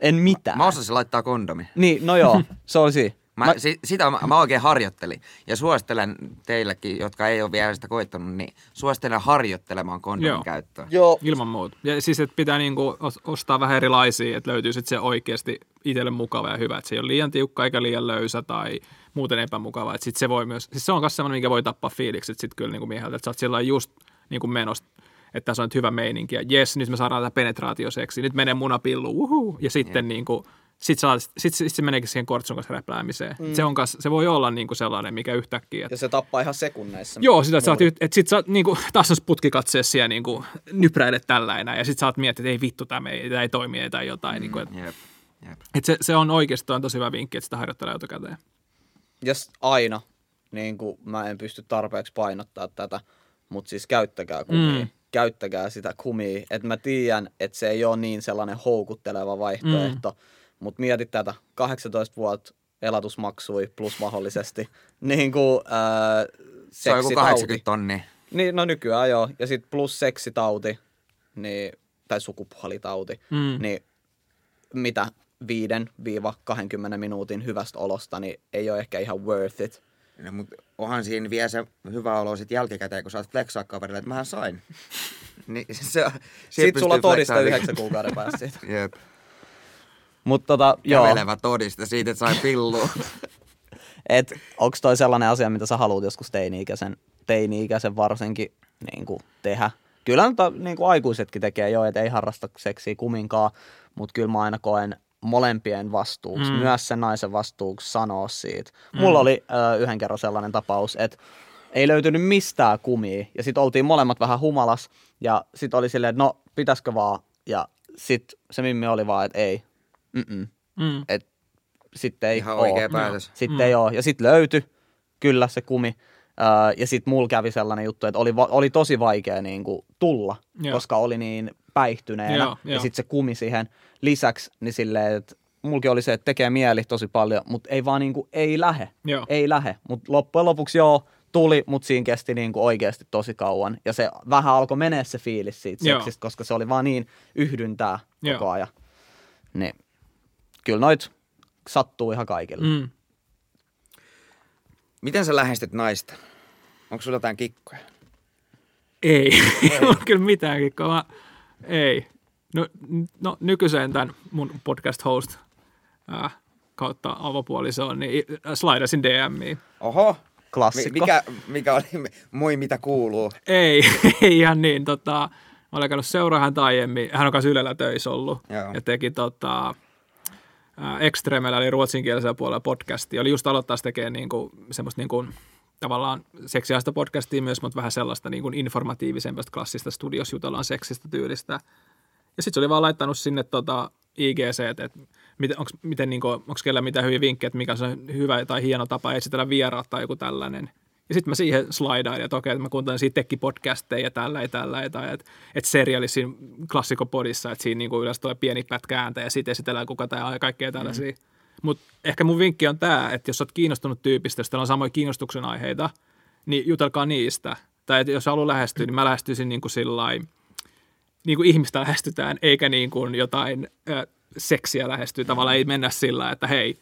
En mitään. Mä, mä osasin laittaa kondomi. Niin, no joo, se oli Mä, mä, si, sitä mä, mä oikein harjoittelin. Ja suosittelen teillekin, jotka ei ole vielä sitä koittanut, niin suosittelen harjoittelemaan kondomin Joo. käyttöä. Joo. Ilman muuta. Ja siis, että pitää niinku ostaa vähän erilaisia, että löytyy sitten se oikeasti itselle mukava ja hyvä. Että se ei ole liian tiukka eikä liian löysä tai muuten epämukava. Että sit se voi myös, siis se on myös sellainen, mikä voi tappaa fiilikset sitten kyllä niinku mieheltä. Että sä oot sillä just niinku menosta että tässä on nyt hyvä meininki ja jes, nyt me saadaan tämä penetraatioseksi, nyt menee munapillu, uhu, ja sitten yeah. niin kuin, sitten saa, sit, sit se meneekin siihen kortsun kanssa räpläämiseen. Mm. Se, on kas, se voi olla niinku sellainen, mikä yhtäkkiä... Et... Ja se tappaa ihan sekunneissa. Joo, sitä, että sä oot, et sit sä oot niinku, taas putkikatseessa siellä niinku, nypräilet tällainen ja sit sä oot miettinyt, että ei vittu, tämä ei, ei toimi tai jotain. Mm, niinku, et, yep, yep. Et se, se, on oikeasti on tosi hyvä vinkki, että sitä harjoittelee etukäteen. Ja aina, niin kuin mä en pysty tarpeeksi painottaa tätä, mutta siis käyttäkää kumia. Mm. Käyttäkää sitä kumia. Että mä tiedän, että se ei ole niin sellainen houkutteleva vaihtoehto. Mm mutta mieti tätä, 18 vuotta elatusmaksui plus mahdollisesti. niin kuin, ää, Se on joku 80 tonni. Niin, no nykyään joo. Ja sitten plus seksitauti, niin, tai sukupuolitauti, mm. niin mitä 5-20 minuutin hyvästä olosta, niin ei ole ehkä ihan worth it. No, mutta onhan siinä vielä se hyvä olo sitten jälkikäteen, kun saat flexaa kaverille, että mähän sain. niin se, Sitten sulla todista yhdeksän kuukauden päästä siitä. Jep. Mut tota, joo. Kävelevä todiste siitä, että sai pillua. Et onko toi sellainen asia, mitä sä haluat joskus teini-ikäisen, teini-ikäisen varsinkin niin kuin tehdä? Kyllä mutta, niin kuin aikuisetkin tekee jo, että ei harrasta seksiä kuminkaan, mutta kyllä mä aina koen molempien vastuuksi, mm. myös sen naisen vastuuksi sanoa siitä. Mm. Mulla oli ö, yhden kerran sellainen tapaus, että ei löytynyt mistään kumia, ja sitten oltiin molemmat vähän humalas, ja sitten oli silleen, että no, pitäisikö vaan, ja sitten se Mimmi oli vaan, että ei, Mm. Et sitten ei Ihan oo. oikea päätös. Sitten mm. ei ole. Ja sitten löytyi kyllä se kumi. Uh, ja sitten mulla kävi sellainen juttu, että oli, oli tosi vaikea niin kuin, tulla, Joo. koska oli niin päihtyneenä. Joo, ja sitten se kumi siihen lisäksi, niin silleen, että mulki oli se, että tekee mieli tosi paljon, mutta ei vaan niin kuin, ei lähe. Joo. Ei lähe. Mutta loppujen lopuksi joo, tuli, mutta siinä kesti niin kuin oikeasti tosi kauan. Ja se vähän alkoi menee se fiilis siitä seksistä, koska se oli vaan niin yhdyntää koko Joo. ajan. Niin kyllä noit sattuu ihan kaikille. Mm. Miten sä lähestyt naista? Onko sulla jotain kikkoja? Ei, ei ole kyllä mitään kikkoa. Mä, ei. No, no nykyiseen tämän mun podcast host äh, kautta avopuolisoon, niin slaidasin DMiin. Oho, Klassikko. Mikä, mikä oli moi mitä kuuluu? Ei, ei ihan niin. Tota, mä olen käynyt seuraa häntä aiemmin. Hän on kanssa Ylellä töissä ollut. Joo. Ja teki tota, Extremellä, eli ruotsinkielisellä puolella podcasti. Oli just aloittaa tekemään niin kuin, semmoista niin kuin, tavallaan seksiaista podcastia myös, mutta vähän sellaista niin kuin informatiivisempasta klassista studios jutellaan seksistä tyylistä. Ja sitten se oli vaan laittanut sinne tota IGC, että miten, onko, miten, niin onko kellä mitään hyviä vinkkejä, että mikä on hyvä tai hieno tapa esitellä vieraat tai joku tällainen. Ja sitten mä siihen slidaan, että okei, että mä kuuntelen siitä tekkipodcasteja ja tällä ja tällä, että, että, että seriaali siinä klassikopodissa, että siinä niin kuin yleensä tulee pieni pätkä ääntä ja sitten esitellään kuka tämä ja kaikkea tällaisia. Mm. Mutta ehkä mun vinkki on tämä, että jos olet kiinnostunut tyypistä, jos teillä on samoja kiinnostuksen aiheita, niin jutelkaa niistä. Tai että jos haluaa lähestyä, niin mä lähestyisin niin kuin sillain, niin kuin ihmistä lähestytään, eikä niin kuin jotain ö, seksiä lähestyä. Tavallaan ei mennä sillä, että hei,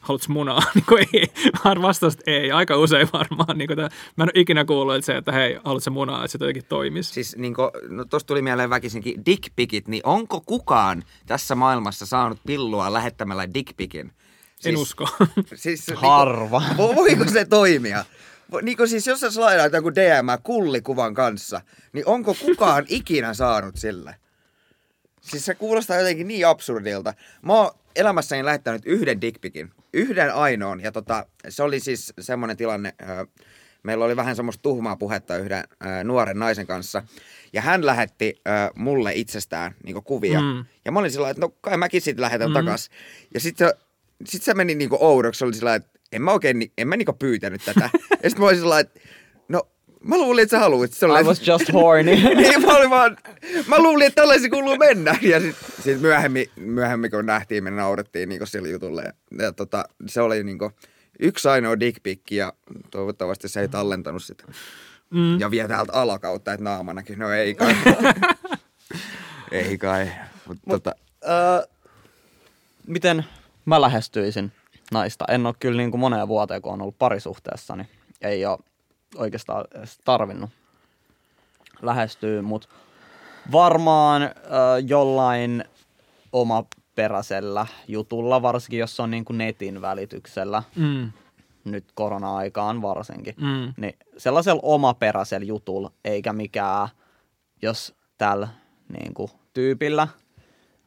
haluatko munaa? Niin kuin ei, vaan vastaus ei. Aika usein varmaan. Niin kuin tämä, mä en ole ikinä kuullut, että se, että hei, haluatko munaa, että se jotenkin toimisi. Siis niin kuin, no tosta tuli mieleen väkisinkin dickpikit, niin onko kukaan tässä maailmassa saanut pillua lähettämällä dickpikin? Siis, En usko. Siis, Harva. Niin kuin, voiko se toimia? Niin kuin siis, jos sä slaidaat joku DM kullikuvan kanssa, niin onko kukaan ikinä saanut sille? Siis se kuulostaa jotenkin niin absurdilta. Mä oon elämässäni lähettänyt yhden dickpikin. Yhden ainoan. Ja tota, se oli siis semmoinen tilanne, meillä oli vähän semmoista tuhmaa puhetta yhden nuoren naisen kanssa. Ja hän lähetti mulle itsestään niin kuvia. Mm. Ja mä olin sillä että no kai mäkin sitten lähetän mm. takas. Ja sitten se, sit se meni niinku oudoksi. Se oli sillä että en mä oikein, en mä niinku pyytänyt tätä. ja sitten mä olin sillä että no mä luulin, että sä haluat. Se oli, I was just horny. niin mä olin vaan, mä luulin, että tällaisen kuuluu mennä. Ja sitten sit myöhemmin, myöhemmin, kun nähtiin, me naurettiin niinku sille jutulle. Ja, ja tota, se oli niinku yksi ainoa dickpikki ja toivottavasti se ei tallentanut sitä. Mm. Ja vie täältä alakautta, että naama näkyy. No ei kai. ei kai. Mut, Mut, tota, Öö, miten mä lähestyisin naista? En ole kyllä niin kuin moneen vuoteen, kun on ollut parisuhteessa, niin ei ole oikeastaan edes tarvinnut lähestyä, mutta varmaan öö, jollain omaperäisellä jutulla, varsinkin jos se on niin kuin netin välityksellä, Mm. nyt korona-aikaan varsinkin, Mm. niin sellaisella omaperäisellä jutulla, eikä mikään, jos tällä niin kuin, tyypillä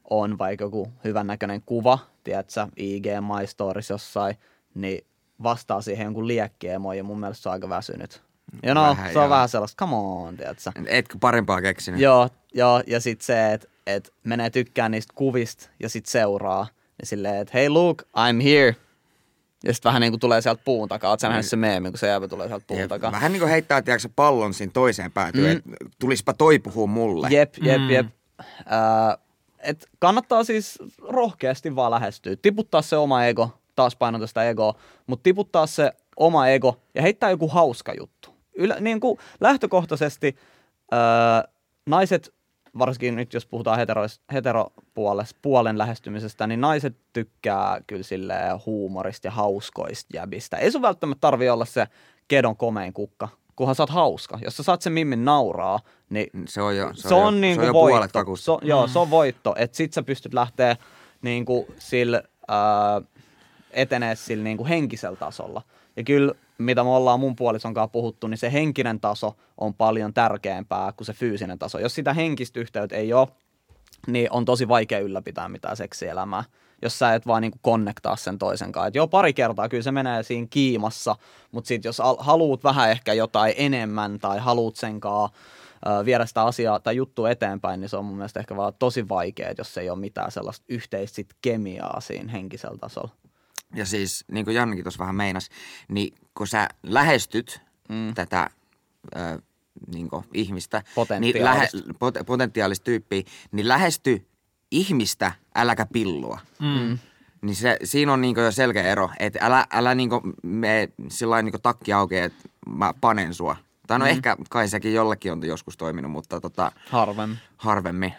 on vaikka joku hyvännäköinen kuva, tiedätkö, IG My Stories jossain, niin vastaa siihen jonkun liekkiemoon ja mun mielestä se on aika väsynyt. Ja no, Vähän se on joo. vähän sellaista, come on, tiedätkö. etkö parempaa keksinyt? Joo, joo, ja sitten se, että et menee tykkään niistä kuvista ja sitten seuraa, niin silleen, että hei Luke, I'm here. Ja sitten vähän niin kuin tulee sieltä puun takaa. Oletko sä nähnyt se meemi, kun se jääpä tulee sieltä puun Jep, takaa? Vähän niin kuin heittää tiedätkö, pallon siinä toiseen päätyyn, mm. että tulispa toi puhua mulle. Jep, jep, Mm. jep. Äh, et kannattaa siis rohkeasti vaan lähestyä. Tiputtaa se oma ego, taas painotan sitä egoa, mutta tiputtaa se oma ego ja heittää joku hauska juttu. Ylä, niin kuin lähtökohtaisesti äh, naiset, varsinkin nyt jos puhutaan heterois, heteropuolesta, puolen lähestymisestä, niin naiset tykkää kyllä silleen huumorista ja hauskoista jäbistä. Ei sun välttämättä tarvi olla se kedon komein kukka, kunhan sä oot hauska. Jos sä saat sen mimmin nauraa, niin Se on jo, se, se on, on, jo, niinku se on jo puolet voitto. on- joo, se on voitto. Että sit sä pystyt lähteä niinku sillä ää, etenee sillä niinku henkisellä tasolla. Ja kyllä, mitä me ollaan mun puolison kanssa puhuttu, niin se henkinen taso on paljon tärkeämpää kuin se fyysinen taso. Jos sitä henkistä yhteyttä ei ole, niin on tosi vaikea ylläpitää mitään seksielämää, jos sä et vaan niinku konnektaa sen toisen kanssa. Et joo, pari kertaa kyllä se menee siinä kiimassa, mutta sitten jos al- haluut vähän ehkä jotain enemmän tai haluut sen kanssa viedä sitä asiaa tai juttua eteenpäin, niin se on mun mielestä ehkä vaan tosi vaikea, jos ei ole mitään sellaista yhteistä kemiaa siinä henkisellä tasolla. Ja siis, niin kuin Jannikin tuossa vähän meinas, niin kun sä lähestyt mm. tätä ö, niin kuin ihmistä, niin lähe, pot, potentiaalista tyyppiä, niin lähesty ihmistä, äläkä pillua. Mm. Niin se, siinä on niinku jo selkeä ero, että älä, älä niinku mene sillä niinku takki auki, että mä panen sua. Tai no mm. ehkä kai sekin jollekin on joskus toiminut, mutta tota, Harvemmin. harvemmin.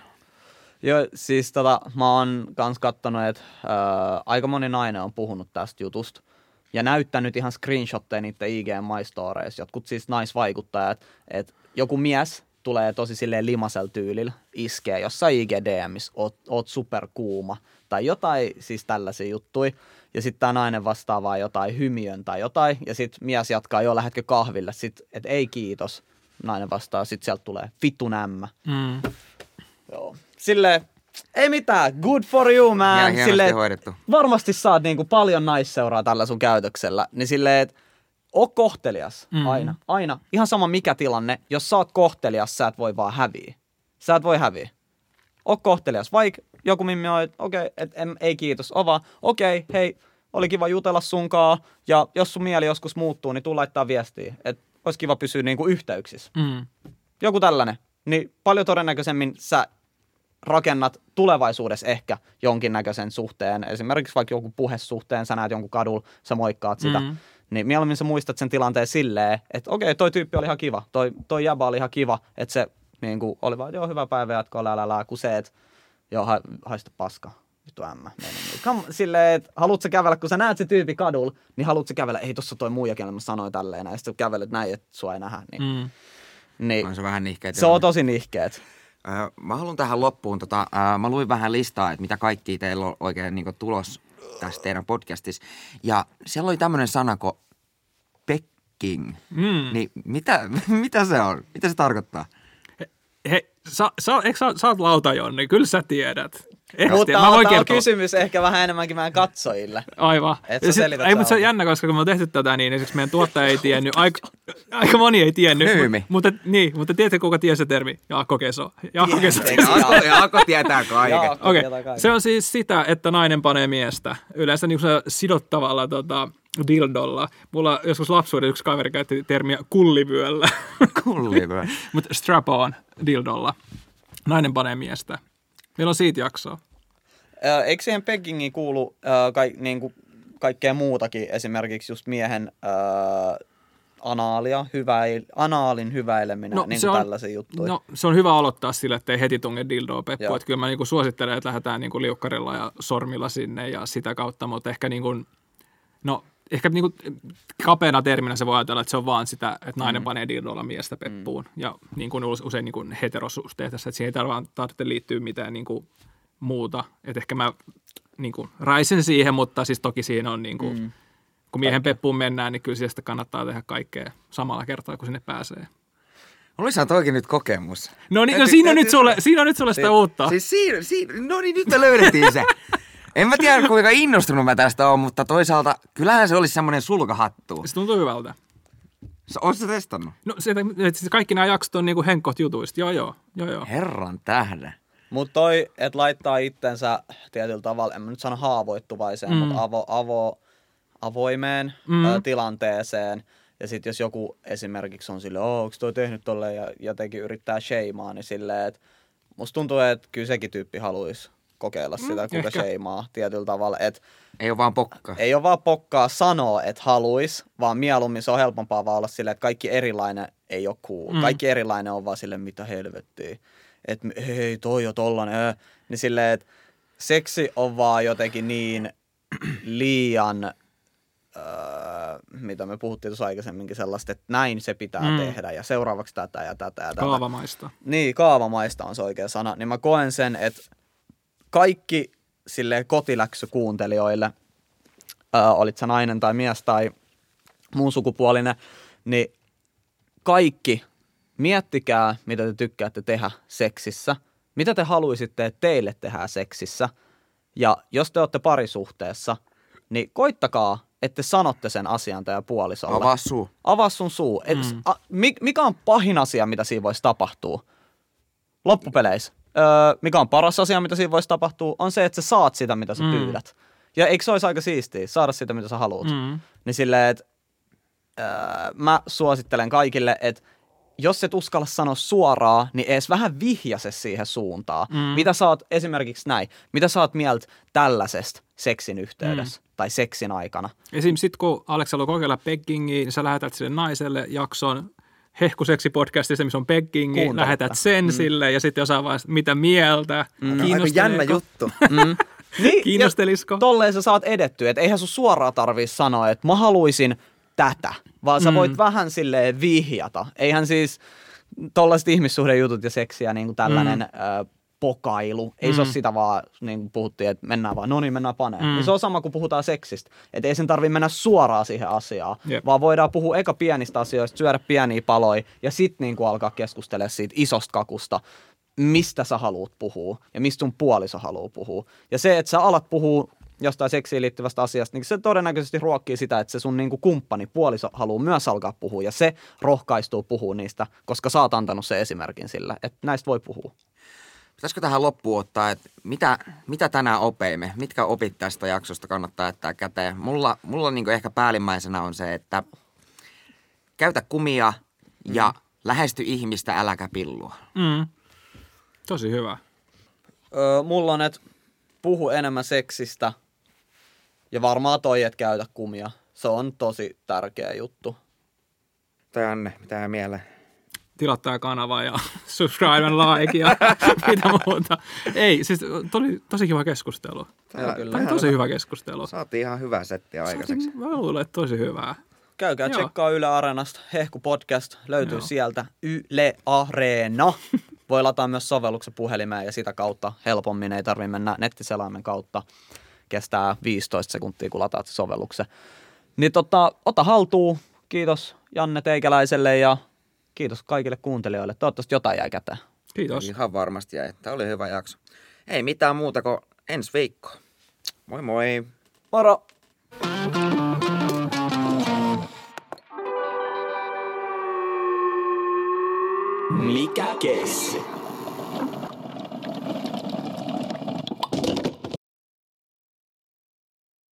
Joo, siis tota, mä oon kans kattonut, että ää, aika moni nainen on puhunut tästä jutusta ja näyttänyt ihan screenshotteja niiden IG My Stories, jotkut siis naisvaikuttajat, että joku mies tulee tosi silleen limasella tyylillä, iskee jossain IG DMissä, oot, oot superkuuma tai jotain siis tällaisia juttuja. Ja sitten tämä nainen vastaa vaan jotain hymiön tai jotain, ja sitten mies jatkaa, joo, lähetkö kahville, sitten, että ei kiitos. Nainen vastaa, sitten sieltä tulee vittu nämmä. Mm. Joo. Silleen, ei mitään, good for you Ja man. hienosti Silleen, hoidettu. varmasti saat niinku paljon naisseuraa tällä sun käytöksellä. Niin silleen, että oo kohtelias Mm. aina, aina. Ihan sama mikä tilanne, jos sä oot kohtelias, sä et voi vaan häviä. Sä et voi häviä. Oo kohtelias, vaikka joku mimmi on, että okei, okay, et, em, ei kiitos, ova, okei, okay, hei, oli kiva jutella sunkaa, ja jos sun mieli joskus muuttuu, niin tuu laittaa viestiä, että olisi kiva pysyä niinku yhteyksissä Mm. joku tällainen, niin paljon todennäköisemmin sä rakennat tulevaisuudessa ehkä jonkinnäköisen suhteen, esimerkiksi vaikka joku puhesuhteen, sä näet jonkun kadulla, sä moikkaat sitä, Mm. niin mieluummin sä muistat sen tilanteen silleen, että okei, toi tyyppi oli ihan kiva, toi, toi jäbä oli ihan kiva, että se niin kuin, oli vaan, joo, hyvä päivä jatkoa, lää, lää, lää, kun se, että joo, ha, haista paska. vittu ämmä, silleen, että haluatko sä kävellä, kun sä näet se tyyppi kadulla, niin haluatko sä kävellä, ei tossa toi muijakin, mä sanoin tälleen, ja sitten kävelet näin, että sua ei nähdä, niin, Mm. niin On se vähän nihkeet. se on tosi nihkeet. Ö, Mä haluan tähän loppuun, tota, ö, mä luin vähän listaa, että mitä kaikki teillä on oikein niin tulos tässä teidän podcastissa. Ja siellä oli tämmöinen sana kuin pecking. Mm. Niin mitä, mitä se on? Mitä se tarkoittaa? Hei, sa, sa, eikö sä, sä oot lautajonni, kyllä sä tiedät. Ehkä Mutta tiedä. Mä voin tämä on kertoa. kysymys ehkä vähän enemmänkin meidän katsojille. Aivan. Et sä sit- selitä ei, mutta se on jännä, koska kun me on tehty tätä, niin esimerkiksi meidän tuottaja ei tiennyt, aika, aika moni ei tiennyt. Nyymi. Mutta, mutta, niin, mutta tiedätkö kuka tiesi se termi? Jaakko Keso. Jaakko Keso. Jaakko, Jaakko tietää kaiken. Jaakko Okei, tietää kaiken. se on siis sitä, että nainen panee miestä. Yleensä niin sidottavalla tota, dildolla. Mulla joskus lapsuuden yksi kaveri käytti termiä kullivyöllä, Kullivyö. mutta strap on dildolla. Nainen panee miestä. Meillä on siitä jaksoa. Ö, Eikö siihen peggingiin kuulu ö, ka, niin kuin kaikkea muutakin, esimerkiksi just miehen ö, anaalia, hyväil, anaalin hyväileminen, no, niin kuin tällaisia juttuja. No, se on hyvä aloittaa sillä, että ei heti tunge dildoa peppu. Että kyllä mä niinku suosittelen, että lähdetään niinku liukkarilla ja sormilla sinne ja sitä kautta, mutta ehkä niinku, no, ehkä niinku kapeana terminä se voi ajatella, että se on vaan sitä, että nainen mm. panee dildolla miestä peppuun. Mm. Ja niin kuin usein niin kuin heterosuhteessa, että siihen ei tarvitse, liittyä mitään niin kuin muuta. Että ehkä mä niin kuin raisen siihen, mutta siis toki siinä on niin kuin, mm. kun miehen peppuun mennään, niin kyllä siitä kannattaa tehdä kaikkea samalla kertaa, kun sinne pääsee. Olisi toikin nyt kokemus. No niin, no siinä on, nyt sulle, siinä on nyt sulle sitä uutta. Siis siinä, siinä, no niin, nyt me löydettiin se. En mä tiedä, kuinka innostunut mä tästä oon, mutta toisaalta kyllähän se olisi semmoinen sulkahattu. Se tuntuu hyvältä. Oletko sä testannut? No se, että siis kaikki nämä jaksot on niinku henkot jutuista. Joo, joo, joo, joo. Herran tähden. Mutta toi, että laittaa itsensä tietyllä tavalla, en mä nyt sano haavoittuvaiseen, mm. mutta avo, avo, avoimeen Mm. ö, tilanteeseen. Ja sitten jos joku esimerkiksi on silleen, oh, onko toi tehnyt tolleen ja jotenkin yrittää sheimaa, niin silleen, että musta tuntuu, että kyllä sekin tyyppi haluaisi kokeilla sitä, kuka ehkä. sheimaa tietyllä tavalla. Että Ei ole vaan pokka. ei ole vaan pokkaa sanoa, että haluis, vaan mieluummin se on helpompaa vaan olla silleen, että kaikki erilainen ei ole cool. Mm. Mm. Kaikki erilainen on vaan silleen, mitä helvettiä. Että hei, toi on tollanen. äh. Niin silleen, että seksi on vaan jotenkin niin liian, öö, mitä me puhuttiin tuossa aikaisemminkin sellaista, että näin se pitää Mm. mm. tehdä ja seuraavaksi tätä ja tätä ja tätä. Kaavamaista. Niin, kaavamaista on se oikea sana. Niin mä koen sen, että kaikki sille kotiläksykuuntelijoille, ää, olit sä nainen tai mies tai muun sukupuolinen, niin kaikki miettikää, mitä te tykkäätte tehdä seksissä. Mitä te haluaisitte, että teille tehdään seksissä. Ja jos te olette parisuhteessa, niin koittakaa, että te sanotte sen asian teidän puolisolle. Avaa suu. Avaa sun suu. Et, Mm. a, mi, mikä on pahin asia, mitä siinä voisi tapahtua? Loppupeleissä. Öö, mikä on paras asia, mitä siinä voisi tapahtua, on se, että sä saat sitä, mitä sä Mm. pyydät. Ja eikö se olisi aika siistiä, saada sitä, mitä sä haluat? Mm. Niin silleen, että öö, mä suosittelen kaikille, että jos et uskalla sanoa suoraan, niin edes vähän vihjase siihen suuntaan. Mm. Mitä sä oot esimerkiksi näin, mitä sä oot mieltä tällaisesta seksin yhteydessä mm. tai seksin aikana? Esim. sit kun Alex haluaa kokeilla peggingiä, niin sä lähetät sille naiselle jakson hehkuseksi podcastista, missä on peggingi, Kuuntelutta. lähetät sen mm. sille ja sitten jossain vaiheessa, mitä mieltä, Mm. Aika jännä juttu. Mm. Niin, Kiinnostelisiko? ja Tolleen sä saat edettyä, että eihän sun suoraan tarvii sanoa, että mä haluaisin tätä, vaan sä Mm. voit vähän silleen vihjata. Eihän siis tollaiset ihmissuhdejutut ja seksiä niin kuin tällainen mm. ö, pokailu, ei mm. se ole sitä vaan, niin kuin puhuttiin, että mennään vaan, no niin, mennään paneen. Mm. Mm. Niin se on sama kuin puhutaan seksistä, että ei sen tarvi mennä suoraan siihen asiaan, Jep. vaan voidaan puhua eka pienistä asioista, syödä pieniä paloja ja sitten niin kuin alkaa keskustella siitä isosta kakusta, mistä sä haluat puhua ja mistä sun puoliso haluaa puhua. Ja se, että sä alat puhua jostain seksiin liittyvästä asiasta, niin se todennäköisesti ruokkii sitä, että se sun niinku kumppani, puoliso haluaa myös alkaa puhua ja se rohkaistuu puhua niistä, koska sä oot antanut sen esimerkin sillä, että näistä voi puhua. Pitäisikö tähän loppuun ottaa, että mitä, mitä tänään opeimme? Mitkä opit tästä jaksosta kannattaa jättää käteen? Mulla, mulla niin ehkä päällimmäisenä on se, että käytä kumia ja lähesty ihmistä, äläkä pillua. Mm. Tosi hyvä. Öö, mulla on, että puhu enemmän seksistä ja varmaan toi, että käytä kumia. Se on tosi tärkeä juttu. Tai Anne, mitä mieleen? Tilattaa kanava ja subscribe and like ja mitä muuta. Ei, siis tosi, tosi kiva keskustelu. Tää- kyllä. Tämä on tosi hyvä keskustelu. Saatiin ihan hyvä setti aikaiseksi. Mä luulen, että tosi hyvää. Käykää Joo. tsekkaa Yle Areenasta. Hehku podcast löytyy Joo. sieltä. Yle Areena. Voi lataa myös sovelluksen puhelimeen ja sitä kautta helpommin ei tarvitse mennä nettiselaimen kautta. Kestää 15 sekuntia, kun lataat se sovelluksen. Niin tota, ota haltuun. Kiitos Janne Teikäläiselle ja kiitos kaikille kuuntelijoille. Toivottavasti jotain jäi käteen. Kiitos. Ihan varmasti jäi. Tämä oli hyvä jakso. Ei mitään muuta kuin ensi viikko. Moi moi. Moro! Mikä keissi?